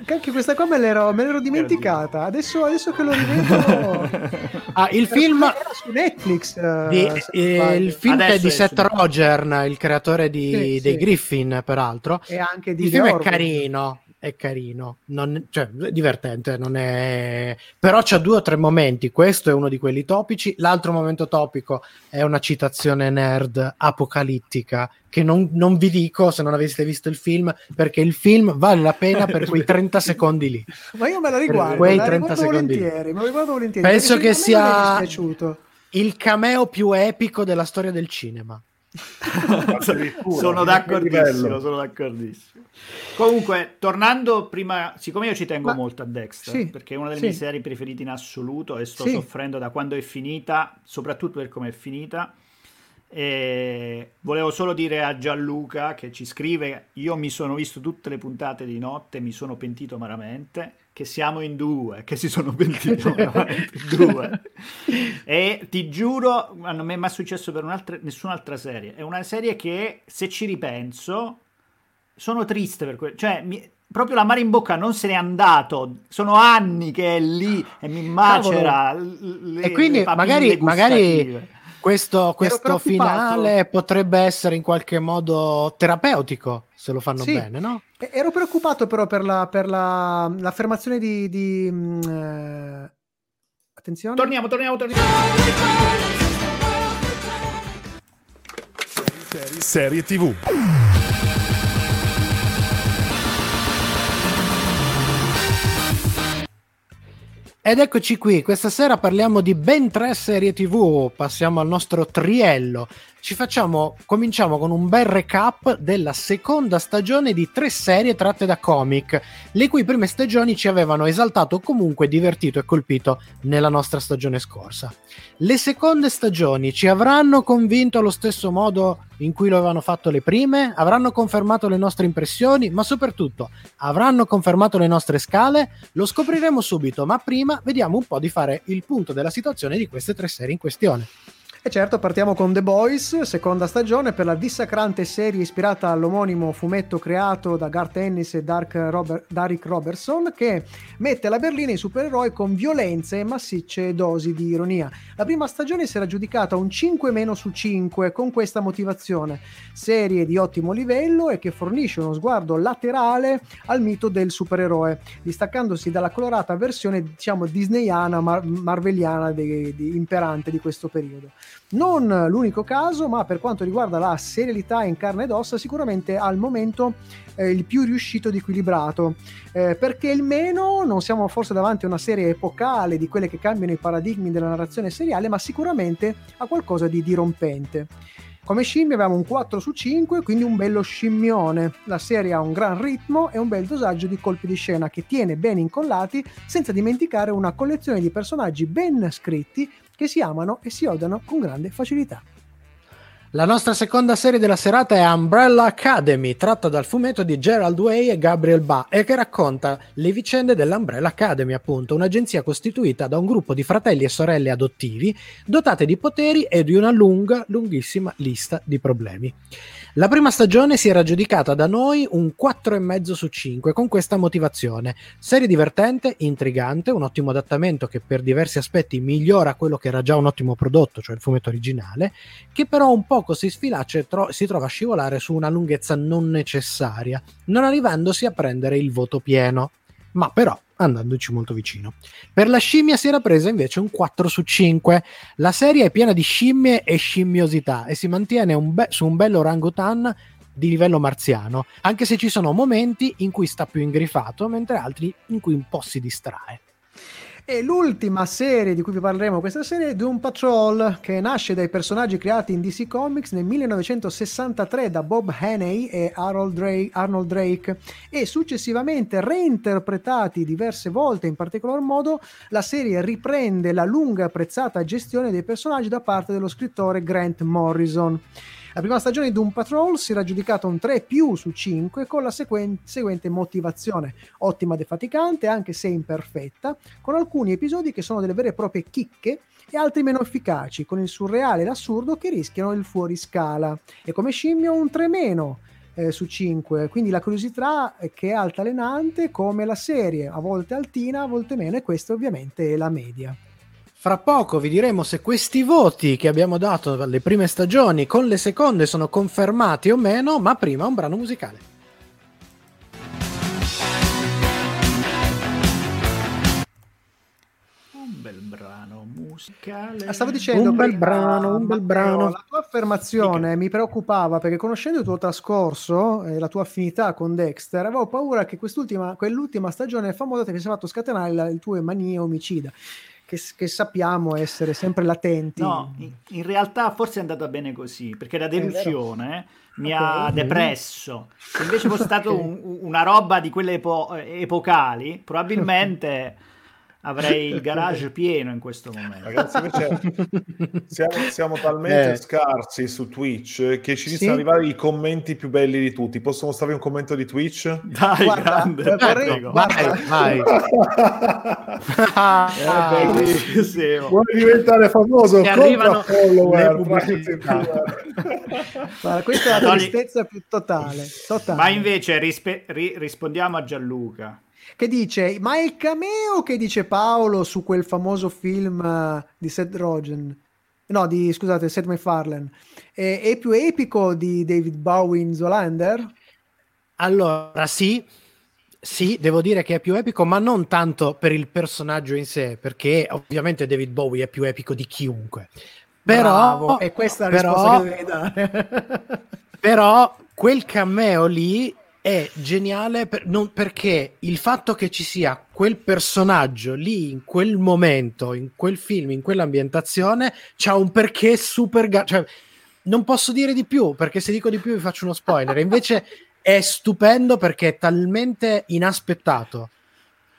Anche questa qua me l'ero, me l'ero dimenticata. Adesso, adesso che lo rivedo. Ah, il Era film, su- era su Netflix. eh, di- eh, il film che è Adesso di è Seth Rogen, il creatore di- Sì, dei sì. Griffin, peraltro. E anche di Il film è carino, è carino, non, cioè, divertente, non è... però c'ha due o tre momenti, questo è uno di quelli topici, l'altro momento topico è una citazione nerd apocalittica che non, non vi dico se non aveste visto il film, perché il film vale la pena per quei 30 secondi lì. Ma io me la riguardo. quei me la 30 riguardo volentieri. Me la riguardo volentieri. Penso che sia-. Il cameo più epico della storia del cinema. Sono d'accordissimo, sono d'accordissimo. Comunque, tornando prima, siccome io ci tengo Ma- molto a Dexter, sì, perché è una delle sì. mie serie preferite in assoluto e sto Sì. soffrendo da quando è finita, soprattutto per come è finita. E volevo solo dire a Gianluca che ci scrive: Io mi sono visto tutte le puntate di notte, mi sono pentito amaramente. Che siamo in due, che si sono pentiti amaramente in due. E ti giuro, non mi è mai successo per un'altra, nessun'altra serie. È una serie che, se ci ripenso, sono triste per quello. Cioè, mi- proprio la mare in bocca non se n'è andato. Sono anni che è lì e mi macera. le- e quindi magari, magari. Questo, questo finale potrebbe essere in qualche modo terapeutico se lo fanno Sì. bene, no? E- Ero preoccupato però per, la- per la- l'affermazione di... di, eh, Attenzione. Torniamo, torniamo, torniamo. Serie TV. Ed eccoci qui, questa sera parliamo di ben tre serie TV, passiamo al nostro triello. Ci facciamo, cominciamo con un bel recap della seconda stagione di tre serie tratte da comic, le cui prime stagioni ci avevano esaltato comunque divertito e colpito nella nostra stagione scorsa. Le seconde stagioni ci avranno convinto allo stesso modo in cui lo avevano fatto le prime? Avranno confermato le nostre impressioni, ma soprattutto avranno confermato le nostre scale? Lo scopriremo subito, ma prima vediamo un po' di fare il punto della situazione di queste tre serie in questione. E certo, partiamo con The Boys, seconda stagione per la dissacrante serie ispirata all'omonimo fumetto creato da Garth Ennis e Robert- Derek Robertson che mette alla berlina i supereroi con violenze e massicce dosi di ironia. La prima stagione si era giudicata un 5 meno su 5 con questa motivazione, serie di ottimo livello e che fornisce uno sguardo laterale al mito del supereroe, distaccandosi dalla colorata versione diciamo disneyana, mar- marveliana de- di- imperante di questo periodo. Non l'unico caso, ma per quanto riguarda la serialità in carne ed ossa, sicuramente al momento eh, il più riuscito ed equilibrato. Eh, perché il meno non siamo forse davanti a una serie epocale di quelle che cambiano i paradigmi della narrazione seriale, ma sicuramente a qualcosa di dirompente. Come scimmie abbiamo un 4 su 5, quindi un bello scimmione. La serie ha un gran ritmo e un bel dosaggio di colpi di scena che tiene ben incollati, senza dimenticare una collezione di personaggi ben scritti che si amano e si odiano con grande facilità. La nostra seconda serie della serata è Umbrella Academy, tratta dal fumetto di Gerald Way e Gabriel Ba e che racconta le vicende dell'Umbrella Academy, appunto, un'agenzia costituita da un gruppo di fratelli e sorelle adottivi dotate di poteri e di una lunga, lunghissima lista di problemi. La prima stagione si era giudicata da noi un 4,5 su 5 con questa motivazione. Serie divertente, intrigante, un ottimo adattamento che per diversi aspetti migliora quello che era già un ottimo prodotto, cioè il fumetto originale, che però un poco si sfilaccia e tro- si trova a scivolare su una lunghezza non necessaria, non arrivandosi a prendere il voto pieno, ma però andandoci molto vicino. Per la scimmia si era presa invece un 4 su 5. La serie è piena di scimmie e scimmiosità e si mantiene un be- su un bello orangutan di livello marziano, anche se ci sono momenti in cui sta più ingrifato, mentre altri in cui un po' si distrae. E l'ultima serie di cui vi parleremo questa serie è Doom Patrol, che nasce dai personaggi creati in DC Comics nel 1963 da Bob Haney e Drake, Arnold Drake e successivamente reinterpretati diverse volte, in particolar modo la serie riprende la lunga apprezzata gestione dei personaggi da parte dello scrittore Grant Morrison. La prima stagione di Doom Patrol si era giudicata un 3 più su 5 con la sequen- seguente motivazione, ottima defaticante anche se imperfetta, con alcuni episodi che sono delle vere e proprie chicche e altri meno efficaci, con il surreale e l'assurdo che rischiano il fuoriscala. E come scimmio un 3 meno eh, su 5, quindi la curiosità che è altalenante come la serie, a volte altina, a volte meno e questa ovviamente è la media. Fra poco vi diremo se questi voti che abbiamo dato alle prime stagioni con le seconde sono confermati o meno, ma prima un brano musicale. Un bel brano musicale. Ah, Stavo dicendo Un bel prima, brano, un bel brano. La tua affermazione mi preoccupava perché conoscendo il tuo trascorso e la tua affinità con Dexter, avevo paura che quest'ultima, quell'ultima stagione famosa ti avesse fatto scatenare la- il tuo manie omicida, che, che sappiamo essere sempre latenti. No, in, in realtà forse è andata bene così, perché la delusione mi Ok. ha depresso. Se invece fosse stato un- una roba di quelle epo- epocali, probabilmente avrei il garage pieno in questo momento. Ragazzi, invece siamo, siamo talmente Eh. scarsi su Twitch che ci Sì. iniziano ad arrivare i commenti più belli di tutti. Posso mostrarvi un commento di Twitch? Dai, Guarda, grande. vorrei- prego. guarda. Vai, vai. È bellissimo. Vuoi diventare famoso? Ti arrivano follower, Guarda, questa è la tristezza più totale, totale. Ma invece rispe- ri- rispondiamo a Gianluca. Che dice, ma è il cameo che dice Paolo su quel famoso film eh, di Seth Rogen, no, di, scusate, Seth MacFarlane, è, è più epico di David Bowie in Zolander? Allora, sì, sì, devo dire che è più epico, ma non tanto per il personaggio in sé, perché ovviamente David Bowie è più epico di chiunque. Però, Bravo, è questa la però- risposta che devi dare. Però quel cameo lì è geniale per- non- perché il fatto che ci sia quel personaggio lì in quel momento, in quel film, in quell'ambientazione, c'ha un perché super... ga- cioè, non posso dire di più perché se dico di più vi faccio uno spoiler. Invece è stupendo perché è talmente inaspettato,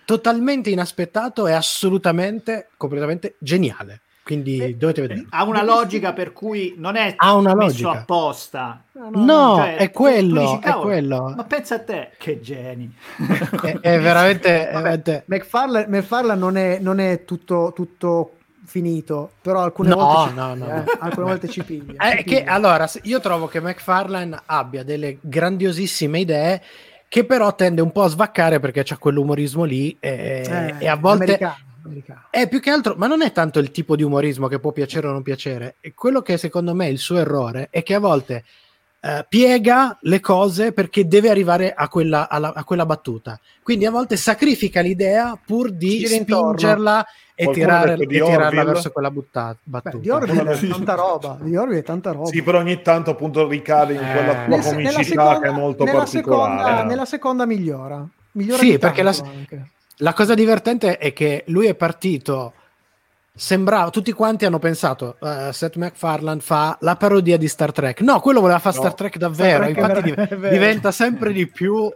totalmente inaspettato e assolutamente, completamente geniale. Quindi dovete vedere. Ha una logica per cui non è Ha una messo logica. apposta. No, Cioè, è quello, dici, è "Cavolo, quello. Ma pensa a te, che geni. È, è veramente... Vabbè, veramente- McFarlane, McFarlane non è, non è tutto, tutto finito, però alcune No, volte ci no, piglia, no. eh, alcune volte ci piglia. È ci che piglia. allora se- io trovo che McFarlane abbia delle grandiosissime idee che però tende un po' a svaccare perché c'ha quell'umorismo lì e, Eh, e a volte americano, americano. è più che altro, ma non è tanto il tipo di umorismo che può piacere o non piacere, è quello che secondo me è il suo errore è che a volte eh, piega le cose perché deve arrivare a quella, alla- a quella battuta. Quindi a volte sacrifica l'idea pur Ci di gira intorno. spingerla e, tirare, e tirarla verso quella butta- battuta. Beh, di Orville è tanta roba, di Orville è tanta roba. Sì, però ogni tanto appunto ricade in Eh. quella tua Nel se- comicità che è molto nella particolare. seconda, nella seconda migliora. migliora Sì, perché la- anche. La cosa divertente è che lui è partito. Sembrava, tutti quanti hanno pensato, eh, Seth MacFarlane fa la parodia di Star Trek. No, quello voleva fare No. Star Trek davvero. Star Trek è infatti div- è diventa sempre di più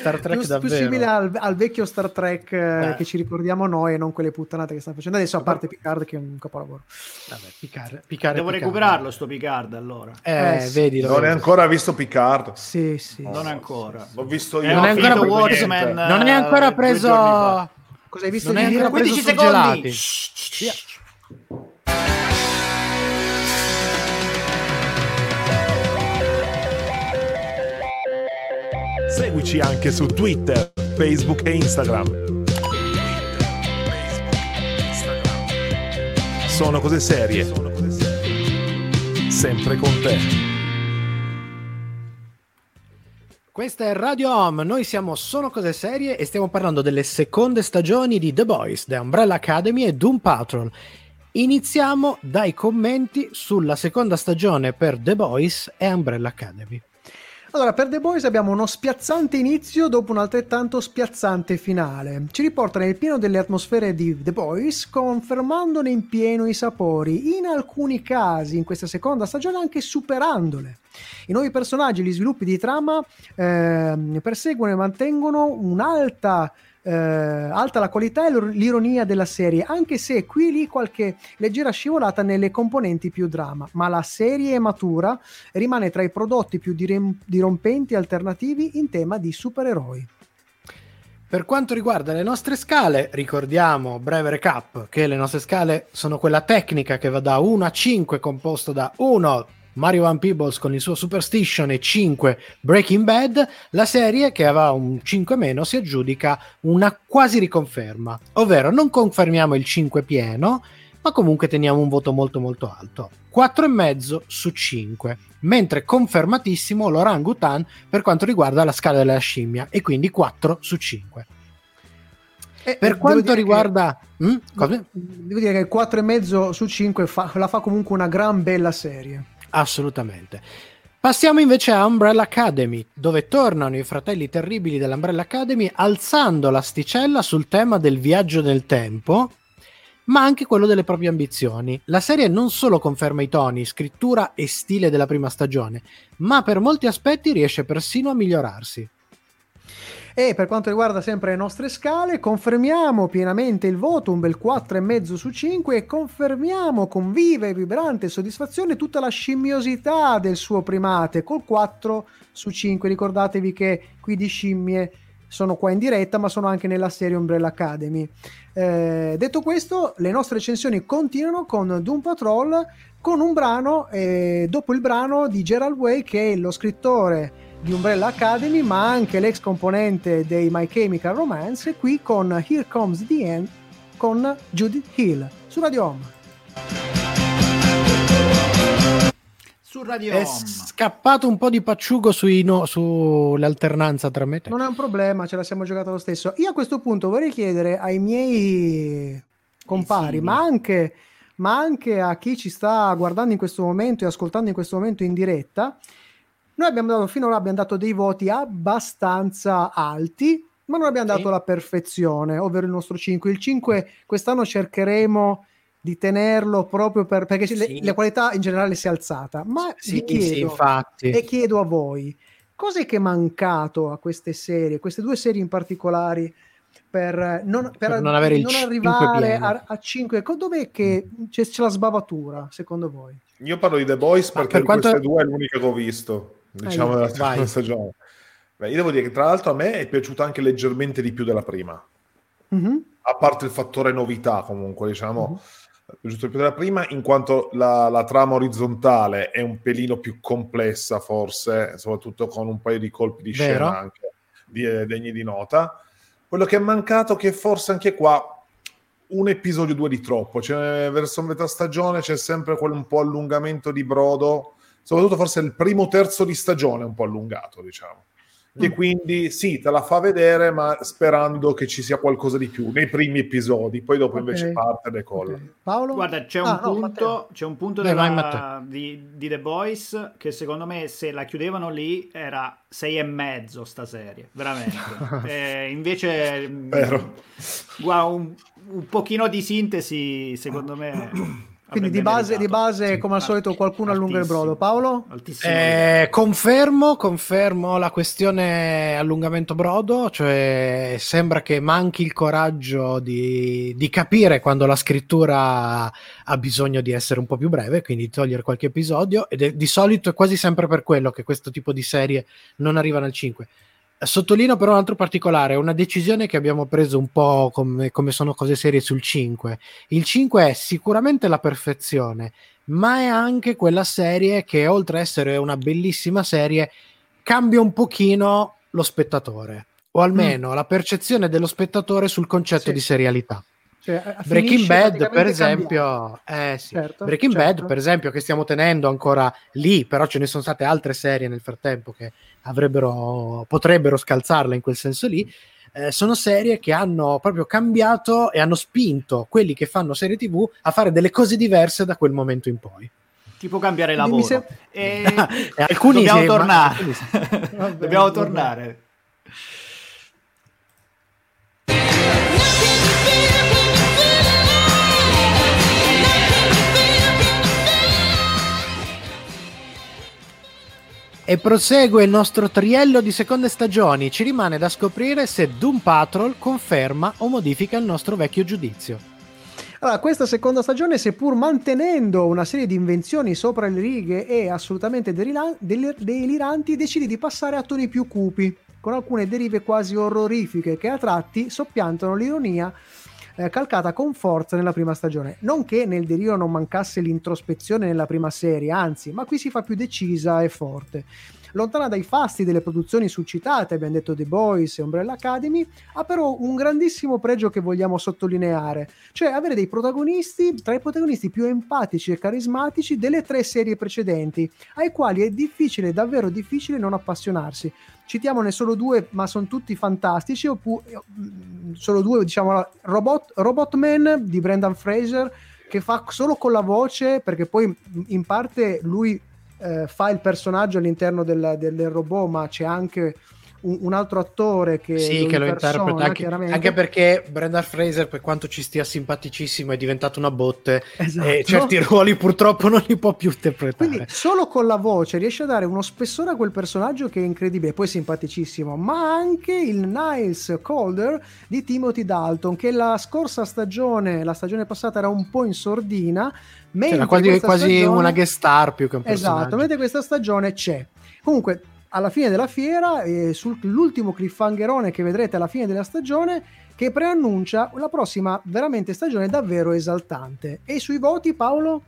Star Trek più, davvero. più simile al, al vecchio Star Trek eh, Eh. che ci ricordiamo noi e non quelle puttanate che stanno facendo adesso, a parte Picard che è un capolavoro. Vabbè, piccare, piccare, Devo piccare. recuperarlo sto Picard allora. Eh, Eh, sì. vedi, Non vedi. è ancora visto Picard. Sì, sì. Non ancora. L'ho visto Eh, io. non è ho ancora. Watchmen, Non è ancora preso. Cosa hai visto Non è di ancora dire? preso 15 surgelati. secondi. Seguici anche su Twitter, Facebook e Instagram. Sono cose serie. Sempre con te. Questa è Radio Home, noi siamo Sono Cose Serie e stiamo parlando delle seconde stagioni di The Boys, The Umbrella Academy e Doom Patrol. Iniziamo dai commenti sulla seconda stagione per The Boys e Umbrella Academy. Allora, per The Boys abbiamo uno spiazzante inizio dopo un altrettanto spiazzante finale. Ci riporta nel pieno delle atmosfere di The Boys, confermandone in pieno i sapori, in alcuni casi in questa seconda stagione anche superandole. I nuovi personaggi e gli sviluppi di trama ehm, perseguono e mantengono un'alta eh, alta la qualità e l'ir- l'ironia della serie, anche se qui lì qualche leggera scivolata nelle componenti più drama, ma la serie matura rimane tra i prodotti più direm- dirompenti alternativi in tema di supereroi. Per quanto riguarda le nostre scale, ricordiamo, breve recap, che le nostre scale sono quella tecnica che va da 1 a 5, composto da 1 Mario Van Peebles con il suo Superstition e 5 Breaking Bad, la serie che aveva un 5 meno si aggiudica una quasi riconferma, ovvero non confermiamo il 5 pieno, ma comunque teniamo un voto molto molto alto. 4,5 su 5, mentre confermatissimo l'orangutan per quanto riguarda la scala della scimmia e quindi 4 su 5. E- Per quanto dire che- riguarda... Mm? Devo dire che il 4,5 su 5 fa- la fa comunque una gran bella serie. Assolutamente. Passiamo invece a Umbrella Academy, dove tornano i fratelli terribili dell'Umbrella Academy alzando l'asticella sul tema del viaggio nel tempo, ma anche quello delle proprie ambizioni. La serie non solo conferma i toni, scrittura e stile della prima stagione, ma per molti aspetti riesce persino a migliorarsi. E per quanto riguarda sempre le nostre scale, confermiamo pienamente il voto, un bel 4,5 su 5 e confermiamo con viva e vibrante soddisfazione tutta la scimmiosità del suo primate col 4 su 5. Ricordatevi che qui di scimmie sono qua in diretta, ma sono anche nella serie Umbrella Academy. Eh, detto questo, le nostre recensioni continuano con Doom Patrol con un brano, eh, dopo il brano di Gerald Way, che è lo scrittore di Umbrella Academy, ma anche l'ex componente dei My Chemical Romance, qui con Here Comes the End con Judith Hill su Radio Home. Su Radio È Home. scappato un po' di pacciugo sui no- sull'alternanza tra me e te. Non è un problema, ce la siamo giocata lo stesso. Io a questo punto vorrei chiedere ai miei compari, ma anche, ma anche a chi ci sta guardando in questo momento e ascoltando in questo momento in diretta, noi abbiamo dato finora abbiamo dato dei voti abbastanza alti, ma non abbiamo Sì. dato la perfezione, ovvero il nostro 5. Il 5 quest'anno cercheremo di tenerlo proprio per, perché le- Sì. la qualità in generale si è alzata. Ma Sì, vi chiedo, sì, infatti. e chiedo a voi cos'è che è mancato a queste serie, queste due serie in particolare per non, per Per non avere il non cinque arrivare a, a 5 dov'è che c'è, c'è la sbavatura secondo voi Io parlo di The Boys perché per quanto- queste due è l'unica che ho visto, diciamo, della seconda stagione. Beh, io devo dire che tra l'altro a me è piaciuta anche leggermente di più della prima, Mhm. a parte il fattore novità comunque, diciamo, Mhm. è piaciuta di più della prima in quanto la, la trama orizzontale è un pelino più complessa forse, soprattutto con un paio di colpi di Vero. scena anche di- eh, degni di nota. Quello che è mancato è che forse anche qua un episodio due di troppo, cioè, verso metà stagione c'è sempre quel un po' allungamento di brodo, soprattutto forse il primo terzo di stagione è un po' allungato, diciamo. E Mm. quindi sì, te la fa vedere, ma sperando che ci sia qualcosa di più nei primi episodi, poi dopo Ok. invece parte e decolla. Ok. Paolo? Guarda, c'è un Ah, no, punto, c'è un punto vai, della- di, di The Boys che secondo me se la chiudevano lì era sei e mezzo sta serie, veramente. Eh, invece, guarda, un, un pochino di sintesi secondo me... quindi di base, di base Sì, come al solito qualcuno allunga il brodo Paolo? altissimo Eh, confermo, confermo la questione allungamento brodo, cioè sembra che manchi il coraggio di, di capire quando la scrittura ha bisogno di essere un po' più breve, quindi di togliere qualche episodio, ed è, di solito è quasi sempre per quello che questo tipo di serie non arrivano al 5. Sottolineo però un altro particolare, una decisione che abbiamo preso un po' come, come sono cose serie sul 5. Il 5 è sicuramente la perfezione, ma è anche quella serie che oltre a essere una bellissima serie cambia un pochino lo spettatore o almeno la percezione dello spettatore sul concetto Sì. di serialità. Cioè, Breaking Bad, per esempio, eh, sì. Certo, Breaking certo. Bad, per esempio, che stiamo tenendo ancora lì, però ce ne sono state altre serie nel frattempo che avrebbero, potrebbero scalzarla in quel senso lì. eh, sono serie che hanno proprio cambiato e hanno spinto quelli che fanno serie TV a fare delle cose diverse da quel momento in poi. Tipo cambiare lavoro. sem- E... E alcuni Dobbiamo ma- tornare. Dobbiamo vabbè. tornare. E prosegue il nostro triello di seconde stagioni. Ci rimane da scoprire se Doom Patrol conferma o modifica il nostro vecchio giudizio. Allora, questa seconda stagione, seppur mantenendo una serie di invenzioni sopra le righe e assolutamente deliranti, decide di passare a toni più cupi, con alcune derive quasi orrorifiche che a tratti soppiantano l'ironia eh, calcata con forza nella prima stagione. Non che nel delirio non mancasse l'introspezione nella prima serie, anzi, ma qui si fa più decisa e forte. Lontana dai fasti delle produzioni suscitate, abbiamo detto The Boys e Umbrella Academy, ha però un grandissimo pregio che vogliamo sottolineare, cioè avere dei protagonisti, tra i protagonisti più empatici e carismatici delle tre serie precedenti, ai quali è difficile, davvero difficile non appassionarsi. Citiamone solo due, ma sono tutti fantastici, oppure mm, solo due, diciamo, Robot, Robot Man di Brendan Fraser, che fa solo con la voce, perché poi in parte lui eh, fa il personaggio all'interno del, del robot, ma c'è anche un, altro attore che sì, che lo interpreta anche, anche perché Brendan Fraser, per quanto ci stia simpaticissimo, è diventato una botte Esatto. e certi ruoli purtroppo non li può più interpretare. Quindi solo con la voce riesce a dare uno spessore a quel personaggio che è incredibile, poi simpaticissimo, ma anche il Niles Calder di Timothy Dalton, che la scorsa stagione, la stagione passata era un po' in sordina, mentre C'era quasi, quasi stagione- una guest star più che un personaggio. Esatto, mentre questa stagione c'è. Comunque, alla fine della fiera, e sull'ultimo cliffhangerone che vedrete alla fine della stagione, che preannuncia la prossima veramente stagione davvero esaltante. E sui voti, Paolo?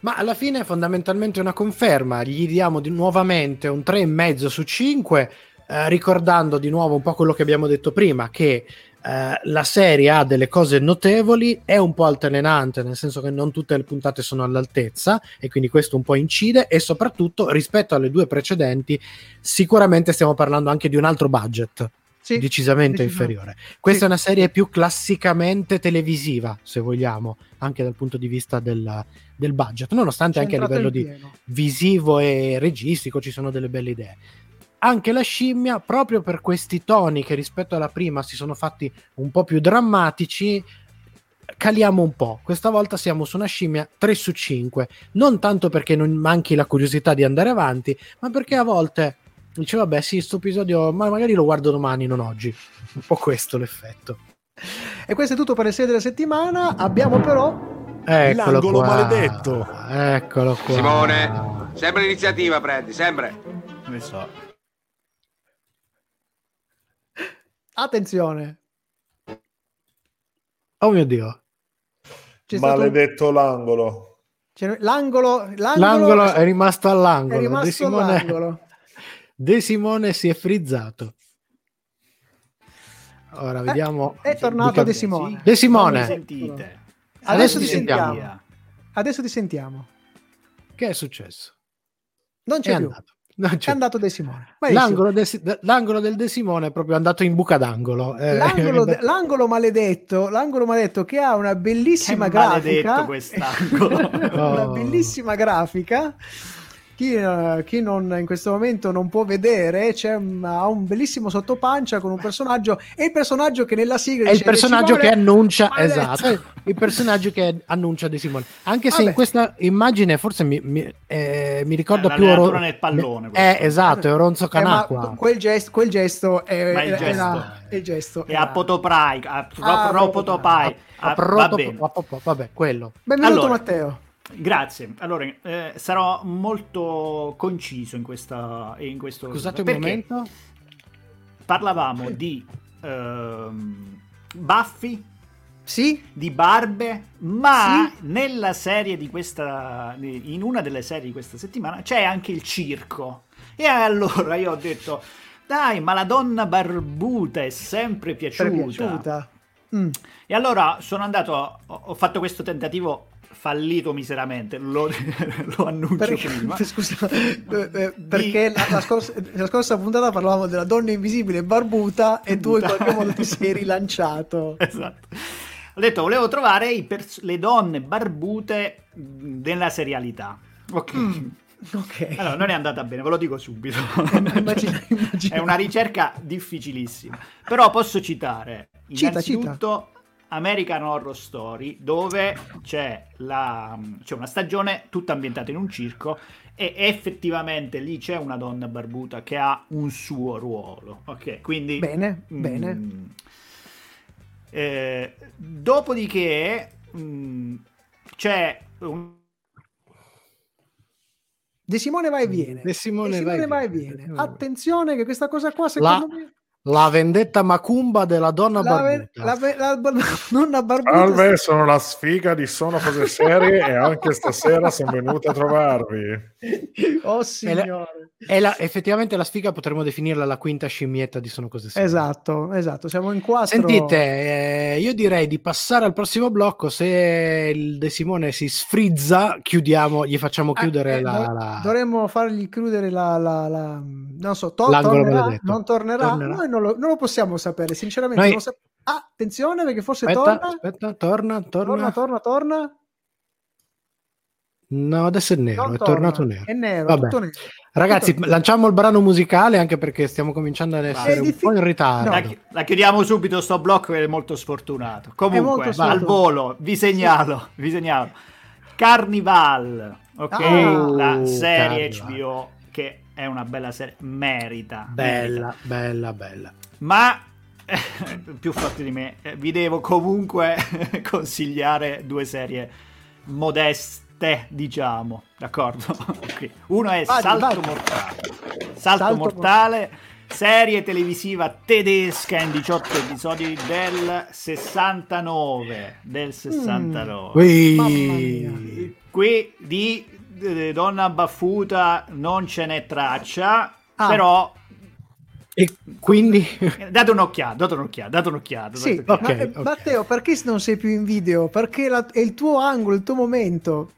Ma alla fine è fondamentalmente una conferma, gli diamo di nuovamente un 3,5 su 5, eh, ricordando di nuovo un po' quello che abbiamo detto prima, che eh, la serie ha delle cose notevoli, è un po' altalenante, nel senso che non tutte le puntate sono all'altezza e quindi questo un po' incide e soprattutto rispetto alle due precedenti sicuramente stiamo parlando anche di un altro budget. Sì, decisamente decisamente. inferiore. Questa Sì. è una serie più classicamente televisiva, se vogliamo, anche dal punto di vista del, del budget, nonostante anche a livello di visivo e registico ci sono delle belle idee. Anche la scimmia, proprio per questi toni che rispetto alla prima si sono fatti un po' più drammatici, caliamo un po'. Questa volta siamo su una scimmia 3 su 5, non tanto perché non manchi la curiosità di andare avanti, ma perché a volte dice vabbè sì, sto episodio ma magari lo guardo domani, non oggi. Un po' questo l'effetto. E questo è tutto per le serie della settimana. Abbiamo però Eccolo L'angolo qua. maledetto. Eccolo qua. Simone, sempre l'iniziativa prendi, sempre. Ne so. Attenzione. Oh mio Dio. C'è stato un- Maledetto l'angolo. c'è- l'angolo, l'angolo, L'angolo è rimasto all'angolo. è rimasto De Simone, all'angolo. De Simone si è frizzato. Ora vediamo. È tornato Dica- De Simone. De Simone. Sentite? Adesso ti ti sentiamo. Adesso ti sentiamo. Che è successo? Non È c'è più. andato. Non È c'è. andato De Simone. L'angolo, de- l'angolo del De Simone è proprio andato in buca d'angolo. Eh, L'angolo, de- l'angolo maledetto, l'angolo maledetto che ha una bellissima Che grafica. maledetto quest'angolo. una Oh. bellissima grafica. Chi, eh, chi non in questo momento non può vedere, c'è un, ha un bellissimo sottopancia con un personaggio e il personaggio che nella sigla è il personaggio "De che annuncia maledetto". esatto è il personaggio che annuncia De Simone anche se Vabbè. in questa immagine forse mi, mi, eh, mi ricorda Eh, più Oro- nel pallone, eh, esatto è Oronzo Eh, Canacqua quel, gesto, quel gesto è, Ma il gesto. era- il gesto E era- a Potoprai, a Ah. A Ah, proto- va bene. a- a- vabbè quello Benvenuto Allora. Matteo. Grazie. Allora, eh, sarò molto conciso in, questa, in questo. scusate un momento Parlavamo di ehm, baffi, Sì? di barbe, ma nella serie di questa, in una delle serie di questa settimana c'è anche il circo. E allora io ho detto, dai, ma la donna barbuta è sempre piaciuta. piaciuta. Mm. E allora sono andato, ho, fatto questo tentativo fallito miseramente, lo, lo annuncio Perché, prima. scusa, eh, eh, perché la, la scorsa, la scorsa puntata parlavamo della donna invisibile barbuta e tu in qualche modo ti sei rilanciato. Esatto. Ho detto, volevo trovare pers- le donne barbute della serialità. Ok. Mm. Ok. Allora, non è andata bene, ve lo dico subito. Immagina- immagina. È una ricerca difficilissima. Però posso citare Cita, innanzitutto American Horror Story, dove c'è, la, c'è una stagione tutta ambientata in un circo e effettivamente lì c'è una donna barbuta che ha un suo ruolo. Ok, quindi... Bene, Mm, bene. eh, dopodiché mm, c'è un De Simone va e viene. De Simone De va e va e viene. viene. Attenzione che questa cosa qua la, secondo me la vendetta macumba della donna la, barbuta la, la, la nonna barbuta Salve, sono la sfiga di Sono Cose Serie e anche stasera sono venuto a trovarvi. Oh signore. E la- effettivamente la sfiga potremmo definirla la quinta scimmietta di Sono Cose Serie. Esatto, esatto, siamo in quattro. Sentite, eh, io direi di passare al prossimo blocco. Se il De Simone si sfrizza, chiudiamo, gli facciamo Ah, chiudere eh, la, do- la- Dovremmo fargli chiudere la, la- la- non so, to- tornerà, non tornerà? Tornerà. Noi non lo, non lo possiamo sapere, sinceramente. Noi- non lo sap- ah, attenzione perché forse Aspetta, torna, aspetta, torna, torna. torna, torna, torna. No, adesso è nero, Non è torna. tornato nero. È nero, Vabbè. tutto nero. Ragazzi, Tutto- lanciamo il brano musicale anche perché stiamo cominciando ad essere È un diffi- po' in ritardo. La, chi- la chiudiamo subito sto blocco che è molto sfortunato. Comunque, molto al sfortunato. volo, vi segnalo, vi segnalo. Carnival, ok? Ah. la serie Carnival. HBO che è una bella serie, merita. Bella, merita. bella, bella. Ma più forti di me, eh, vi devo comunque consigliare due serie modeste, diciamo, d'accordo? Ok. Uno è Vai, Salto vai. Mortale. Salto, Salto mortale, serie televisiva tedesca in 18 episodi del 69. Del 69. Ui. Qui di eh, Donna Baffuta non ce n'è traccia, Ah. però E quindi... date un'occhiata, date un'occhiata, date un'occhiata. Sì, date un'occhiata. ma- ok, eh, ok. Matteo, perché non sei più in video? Perché la- è il tuo angolo, il tuo momento.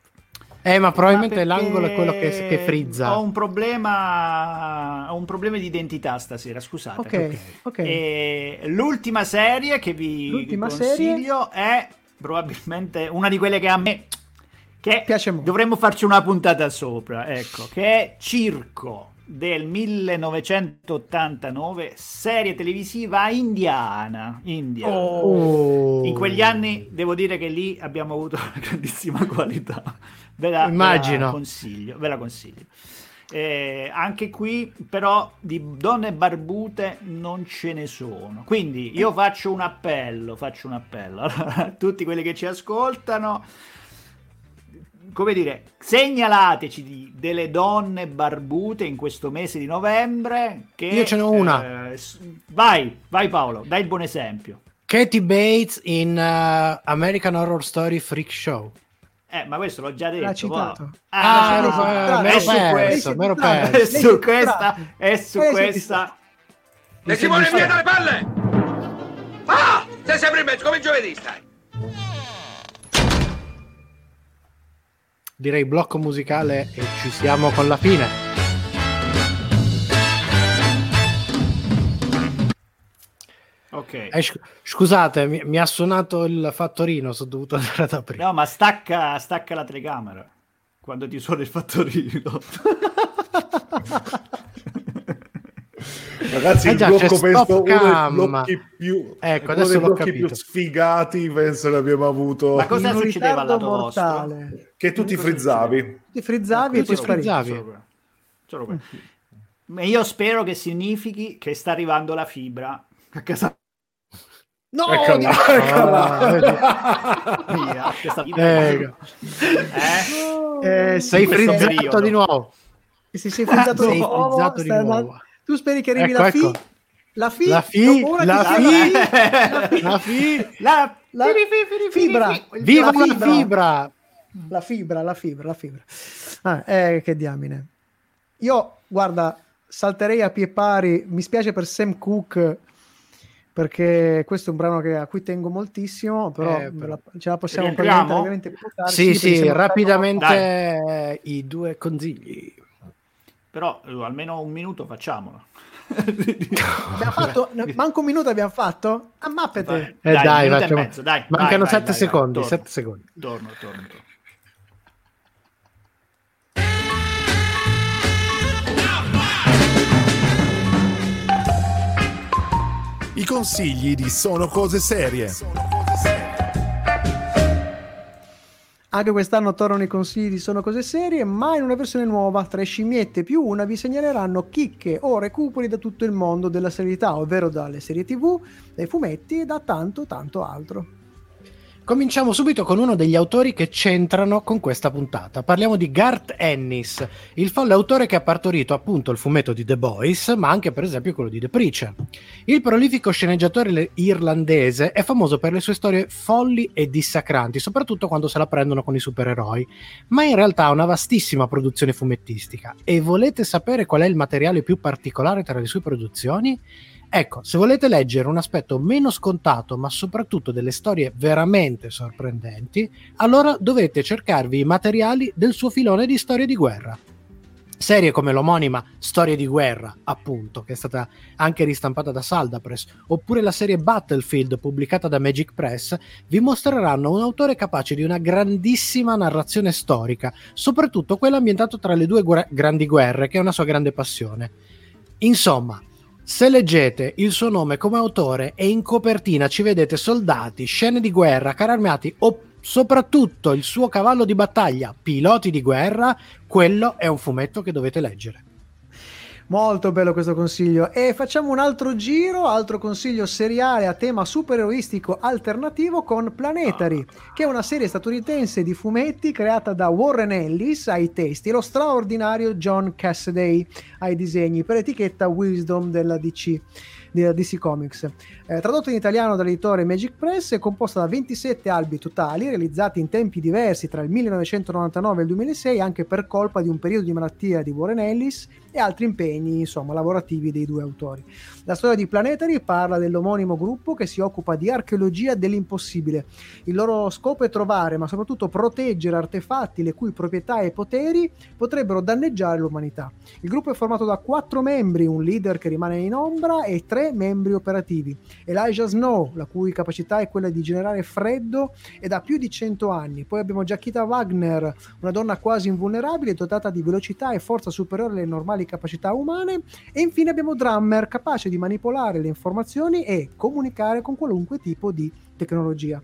Eh, ma probabilmente Ma l'angolo è quello che, che frizza. Ho un problema, ho un problema di identità stasera, scusate. Ok, ok. E l'ultima serie che vi L'ultima consiglio è probabilmente una di quelle che a me che Piace molto. dovremmo farci una puntata sopra, ecco, che è Circo del 1989, serie televisiva indiana, India. Oh. In quegli anni devo dire che lì abbiamo avuto una grandissima qualità. Ve la, ve la Immagino. consiglio, ve la consiglio. Eh, anche qui però di donne barbute non ce ne sono. Quindi io faccio un appello, faccio un appello Allora, a tutti quelli che ci ascoltano. Come dire, segnalateci di- delle donne barbute in questo mese di novembre. Che, Io ce n'ho una. eh, s- vai, vai Paolo, dai il buon esempio. Katie Bates in uh, American Horror Story Freak Show. Eh, ma questo l'ho già detto. L'ha citato. Ah, l'ho ero- citato. me È l'ero su perso, è su questa, è su questa. E si vuole via dalle palle! Ah! Sei sempre in mezzo, come giovedì stai! Direi blocco musicale e ci siamo con la fine. Ok. Eh, sc- scusate, mi, mi ha suonato il fattorino, sono dovuto andare ad aprire. No, ma stacca, stacca la telecamera quando ti suona il fattorino. Ragazzi, Eh il già, blocco c'è penso uno blocchi più, Ecco, uno dei blocchi più sfigati penso che abbiamo avuto. Ma cosa In succedeva al ritardo lato vostro? Che tu ti frizzavi. Ti frizzavi e poi quello. Ma io spero che significhi che sta arrivando la fibra a casa No, Eccola, di- eccola. mia. questa fibra. Ecco. Eh? Eh, sì, Sei frizzato periodo. di nuovo. si sei frizzato Sei di nuovo, frizzato di nuovo. Tu speri che arrivi Ecco, la fi? ecco. La fi? La fi, la fi, la fi. La, fibra. Viva La fibra. La fibra, la fibra, la fibra. Ah, eh, che diamine. Io, guarda, salterei a pie pari. Mi spiace per Sam Cooke perché questo è un brano che- a cui tengo moltissimo, però, Eh, però. ce la possiamo praticamente più tardi. Sì, sì, siamo rapidamente i due consigli. Però eh, almeno un minuto facciamolo. Abbiamo fatto, manco un minuto abbiamo fatto? A mappete. Eh, Dai, dai, facciamo- mezzo, dai, Mancano vai, sette vai, secondi, torno. sette secondi. Torno, torno, torno. I consigli di Sono Cose Serie. Anche quest'anno tornano i consigli di Sono Cose Serie, ma in una versione nuova, tre scimmiette più una vi segnaleranno chicche o recuperi da tutto il mondo della serialità, ovvero dalle serie tv, dai fumetti e da tanto tanto altro. Cominciamo subito con uno degli autori che c'entrano con questa puntata. Parliamo di Garth Ennis, il folle autore che ha partorito appunto il fumetto di The Boys, ma anche per esempio quello di The Preacher. Il prolifico sceneggiatore irlandese è famoso per le sue storie folli e dissacranti, soprattutto quando se la prendono con i supereroi, ma in realtà ha una vastissima produzione fumettistica. E volete sapere qual è il materiale più particolare tra le sue produzioni? Ecco, se volete leggere un aspetto meno scontato, ma soprattutto delle storie veramente sorprendenti, allora dovete cercarvi i materiali del suo filone di storie di guerra. Serie come l'omonima Storie di guerra, appunto, che è stata anche ristampata da Saldapress, oppure la serie Battlefield pubblicata da Magic Press, vi mostreranno un autore capace di una grandissima narrazione storica, soprattutto quella ambientata tra le due guerre- grandi guerre, che è una sua grande passione. Insomma, se leggete il suo nome come autore e in copertina ci vedete soldati, scene di guerra, carri armati o soprattutto il suo cavallo di battaglia, piloti di guerra, quello è un fumetto che dovete leggere. Molto bello questo consiglio. E facciamo un altro giro, altro consiglio seriale a tema supereroistico alternativo con Planetary, che è una serie statunitense di fumetti creata da Warren Ellis ai testi e lo straordinario John Cassaday ai disegni per etichetta Wisdom della DC di DC Comics. Eh, tradotto in italiano dall'editore Magic Press, è composta da 27 albi totali realizzati in tempi diversi tra il 1999 e il 2006 anche per colpa di un periodo di malattia di Warren Ellis e altri impegni insomma, lavorativi dei due autori. La storia di Planetary parla dell'omonimo gruppo che si occupa di archeologia dell'impossibile. Il loro scopo è trovare, ma soprattutto proteggere artefatti le cui proprietà e poteri potrebbero danneggiare l'umanità. Il gruppo è formato da quattro membri, un leader che rimane in ombra e tre membri operativi. Elijah Snow, la cui capacità è quella di generare freddo, è da più di 100 anni. Poi abbiamo Giacchita Wagner, una donna quasi invulnerabile, dotata di velocità e forza superiore alle normali capacità umane. E infine abbiamo Drummer, capace di manipolare le informazioni e comunicare con qualunque tipo di tecnologia.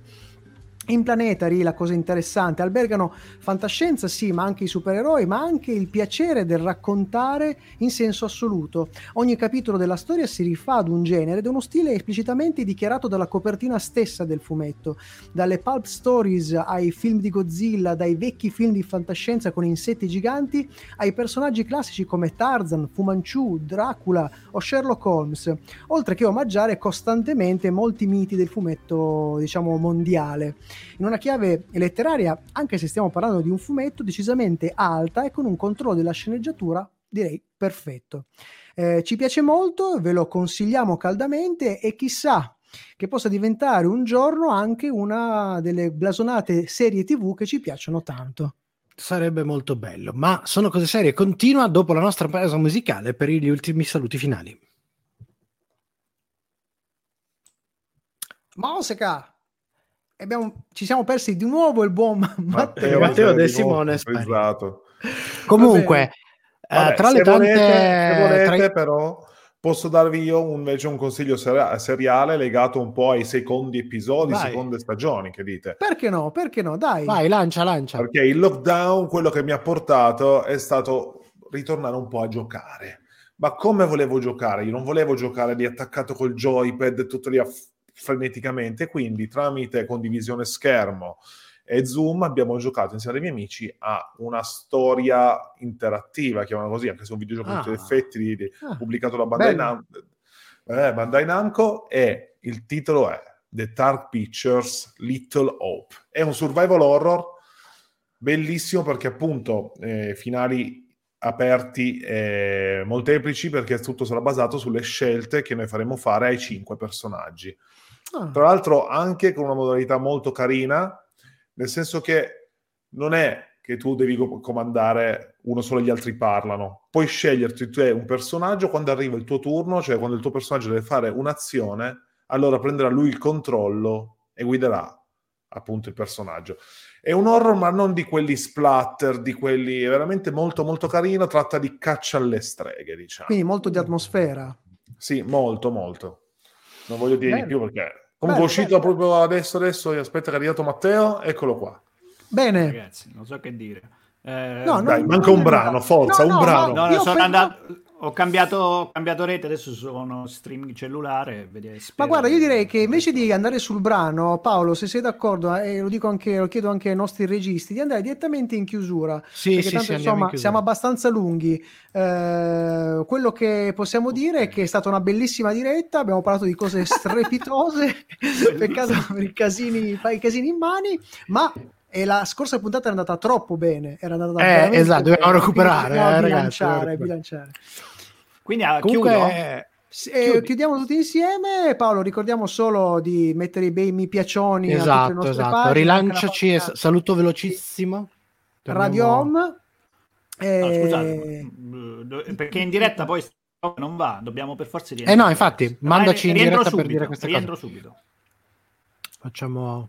In Planetary la cosa interessante, albergano fantascienza sì, ma anche i supereroi, ma anche il piacere del raccontare in senso assoluto. Ogni capitolo della storia si rifà ad un genere ed uno stile esplicitamente dichiarato dalla copertina stessa del fumetto. Dalle pulp stories ai film di Godzilla, dai vecchi film di fantascienza con insetti giganti, ai personaggi classici come Tarzan, Fu Manchu, Dracula o Sherlock Holmes, oltre che omaggiare costantemente molti miti del fumetto, diciamo, mondiale in una chiave letteraria, anche se stiamo parlando di un fumetto decisamente alta e con un controllo della sceneggiatura direi perfetto. Eh, ci piace molto, ve lo consigliamo caldamente e chissà che possa diventare un giorno anche una delle blasonate serie tv che ci piacciono tanto. Sarebbe molto bello, ma sono cose serie. Continua dopo la nostra pausa musicale per gli ultimi saluti finali. Mosca! Abbiamo, ci siamo persi di nuovo il buon Matteo, Matteo De Simone. Comunque, Vabbè, eh, tra se le tante... volete, se volete tra i- però posso darvi io invece un consiglio ser- seriale legato un po' ai secondi episodi, Vai. seconde stagioni, che dite? Perché no? Perché no? Dai. Vai, lancia, lancia. Perché il lockdown, quello che mi ha portato è stato ritornare un po' a giocare. Ma come volevo giocare? Io non volevo giocare lì attaccato col joypad, tutto lì aff- freneticamente, quindi tramite condivisione schermo e Zoom abbiamo giocato insieme ai miei amici a una storia interattiva, chiamano così, anche se è un videogioco con Ah. tutti effetti di- di- Ah, pubblicato da Bandai. Nam- eh, Bandai Namco e il titolo è The Dark Pictures Little Hope. È un survival horror bellissimo perché appunto eh, finali aperti e molteplici perché tutto sarà basato sulle scelte che noi faremo fare ai cinque personaggi. Ah, Tra l'altro anche con una modalità molto carina, nel senso che non è che tu devi co- comandare uno solo e gli altri parlano. Puoi sceglierti te un personaggio quando arriva il tuo turno, cioè quando il tuo personaggio deve fare un'azione, allora prenderà lui il controllo e guiderà appunto il personaggio. È un horror, ma non di quelli splatter, di quelli è veramente molto molto carino, tratta di caccia alle streghe, diciamo. quindi molto di atmosfera. Sì, molto, molto. Non voglio dire Bello. di più perché... Comunque è uscito bello. proprio adesso, adesso, aspetta che è arrivato Matteo, eccolo qua. Bene. Ragazzi, non so che dire. Eh, No, Dai, non- manca non un brano, forza, No, un no, brano. No, no, Io sono penso- andato, ho cambiato, ho cambiato rete, adesso sono streaming cellulare. Ma guarda, io direi che invece di andare sul brano, Paolo, se sei d'accordo, eh, e lo dico anche, lo chiedo anche ai nostri registi, di andare direttamente in chiusura. Sì, perché sì, tanto sì, andiamo in insomma chiusura. siamo abbastanza lunghi. Eh, quello che possiamo dire è che è stata una bellissima diretta, abbiamo parlato di cose strepitose, peccato per i casini, i casini in mani, ma e la scorsa puntata è andata troppo bene, era andata Eh, esatto, dobbiamo bene, recuperare, eh, ragazzi, bilanciare, dobbiamo bilanciare. Quindi ah, Comunque, chiudo. eh, eh, chiudiamo tutti insieme. Paolo, ricordiamo solo di mettere i bei mi piacioni a tutte le esatto, nostre esatto. pagine, Rilanciaci e saluto velocissimo. Radio Torniamo- Home. No, Eh, scusate, mm, perché in diretta poi non va, dobbiamo per forza Eh no, infatti, mandaci in rientro diretta per subito, dire queste rientro cose. subito. Facciamo...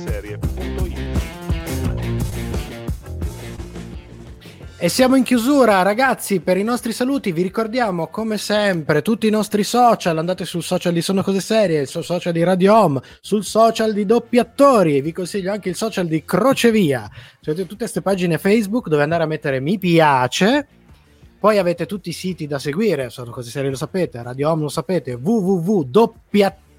E siamo in chiusura, ragazzi. Per i nostri saluti, vi ricordiamo come sempre tutti i nostri social. Andate sul social di Sono Cose Serie, sul social di Radio Home, sul social di Doppi Attori. Vi consiglio anche il social di Crocevia. Cioè, tutte queste pagine Facebook dove andare a mettere mi piace. Poi avete tutti i siti da seguire, Sono Cose Serie lo sapete, Radio Home lo sapete,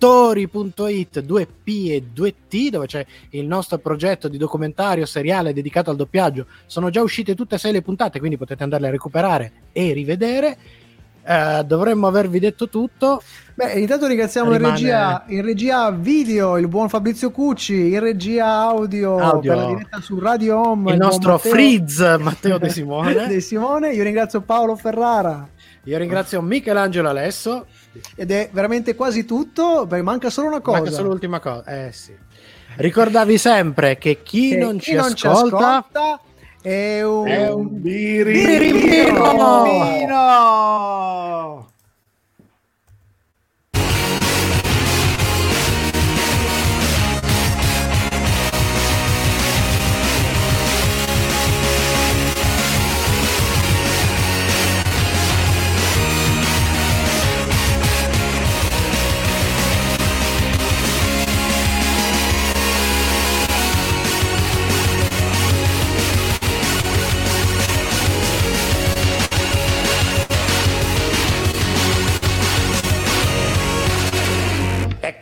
www.doppiattori.it 2P e 2T dove c'è il nostro progetto di documentario seriale dedicato al doppiaggio. Sono già uscite tutte e sei le puntate, quindi potete andarle a recuperare e rivedere. Eh, dovremmo avervi detto tutto. Beh, intanto ringraziamo in, Rimane- regia, in regia video il buon Fabrizio Cucci, in regia audio, Audio. per la diretta su Radio Home Il buon nostro Matteo- Frizz Matteo De Simone. De Simone. Io ringrazio Paolo Ferrara Io ringrazio Michelangelo Alesso. ed è veramente quasi tutto, perché manca solo una cosa. Manca solo l'ultima cosa. Eh sì. Ricordavi sempre che chi Che non, chi ci, non ci ascolta, ascolta è un, È un Birimbino! Birimbino! E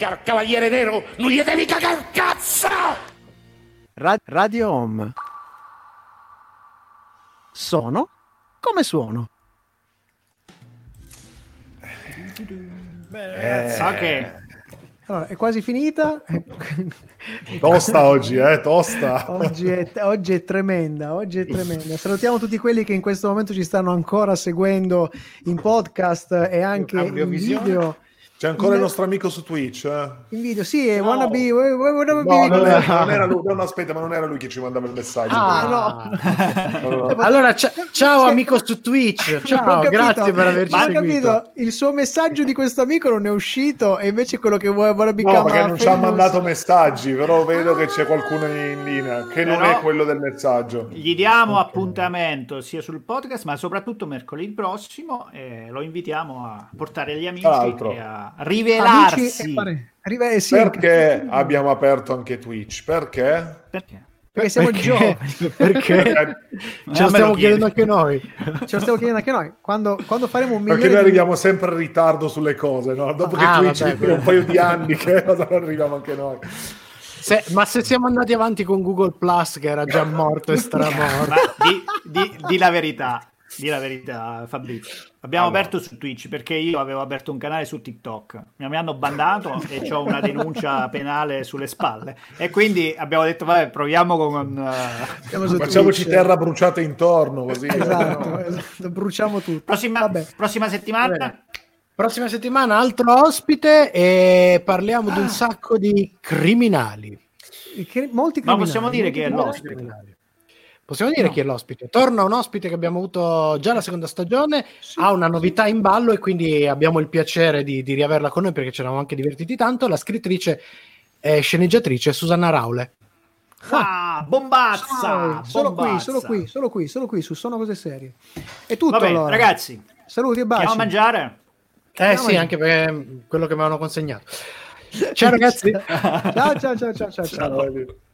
al cavaliere nero non gli devi cagare cazzo! Ra- Radio Home. Sono come suono. Beh, so che Allora, è quasi finita. Tosta oggi, eh, tosta. Oggi è, oggi è tremenda, oggi è tremenda. Salutiamo tutti quelli che in questo momento ci stanno ancora seguendo in podcast e anche in video. C'è ancora il nostro amico su Twitch. eh? In video, sì, è wannabe, wa- wa- wannabe- No, non era, non era lui. No, no, aspetta, ma non era lui che ci mandava il messaggio. Ah, no. No, no. Allora, cia- ciao amico su Twitch. Ciao, grazie per averci ma seguito. capito, il suo messaggio di questo amico non è uscito e invece quello che vuole vuole No, perché non ci ha mandato messaggi, però vedo che c'è qualcuno in linea che non Però- è quello del messaggio. gli diamo appuntamento sia sul podcast, ma soprattutto mercoledì prossimo. E lo invitiamo a portare gli amici e a Amici rivelarsi. e pare- arriva- eh, sì, Perché abbiamo aperto anche Twitch? Perché? Perché? perché siamo Perché? giovani. Perché? Perché, Ce lo stiamo chiedi. chiedendo anche noi. Ce lo stiamo chiedendo anche noi. Quando, quando faremo un perché milione noi di- arriviamo sempre in ritardo sulle cose, no? Dopo che Ah, Twitch vabbè, è un paio di anni che cosa non arriviamo anche noi. Se- ma se siamo andati avanti con Google Plus, che era già morto e stramorto. Di, di- di la verità, di la verità, Fabrizio. Abbiamo Allora. aperto su Twitch perché io avevo aperto un canale su TikTok. Mi hanno bandato e ho una denuncia penale sulle spalle. E quindi abbiamo detto, vabbè, proviamo con... su Facciamoci Twitch. terra bruciata intorno così. Esatto, esatto, bruciamo tutto. prossima, Vabbè. prossima settimana. Bene. Prossima settimana altro ospite e parliamo di un sacco di criminali. Cri- molti Ma criminali. possiamo dire chi è l'ospite? Criminali. Possiamo dire chi è l'ospite? Torna un ospite che abbiamo avuto già la seconda stagione, ha una novità in ballo e quindi abbiamo il piacere di, di riaverla con noi perché ci eravamo anche divertiti tanto. La scrittrice e sceneggiatrice Susanna Raule. Ah, bombazza! Ciao, solo qui, solo qui, solo qui, solo qui, su Sono Cose Serie. È tutto Va bene, allora. ragazzi, Saluti e baci. andiamo a mangiare. Eh sì, anche perché quello che mi avevano consegnato. Ciao ragazzi. ciao, ciao, ciao, ciao, ciao. ciao. Ciao.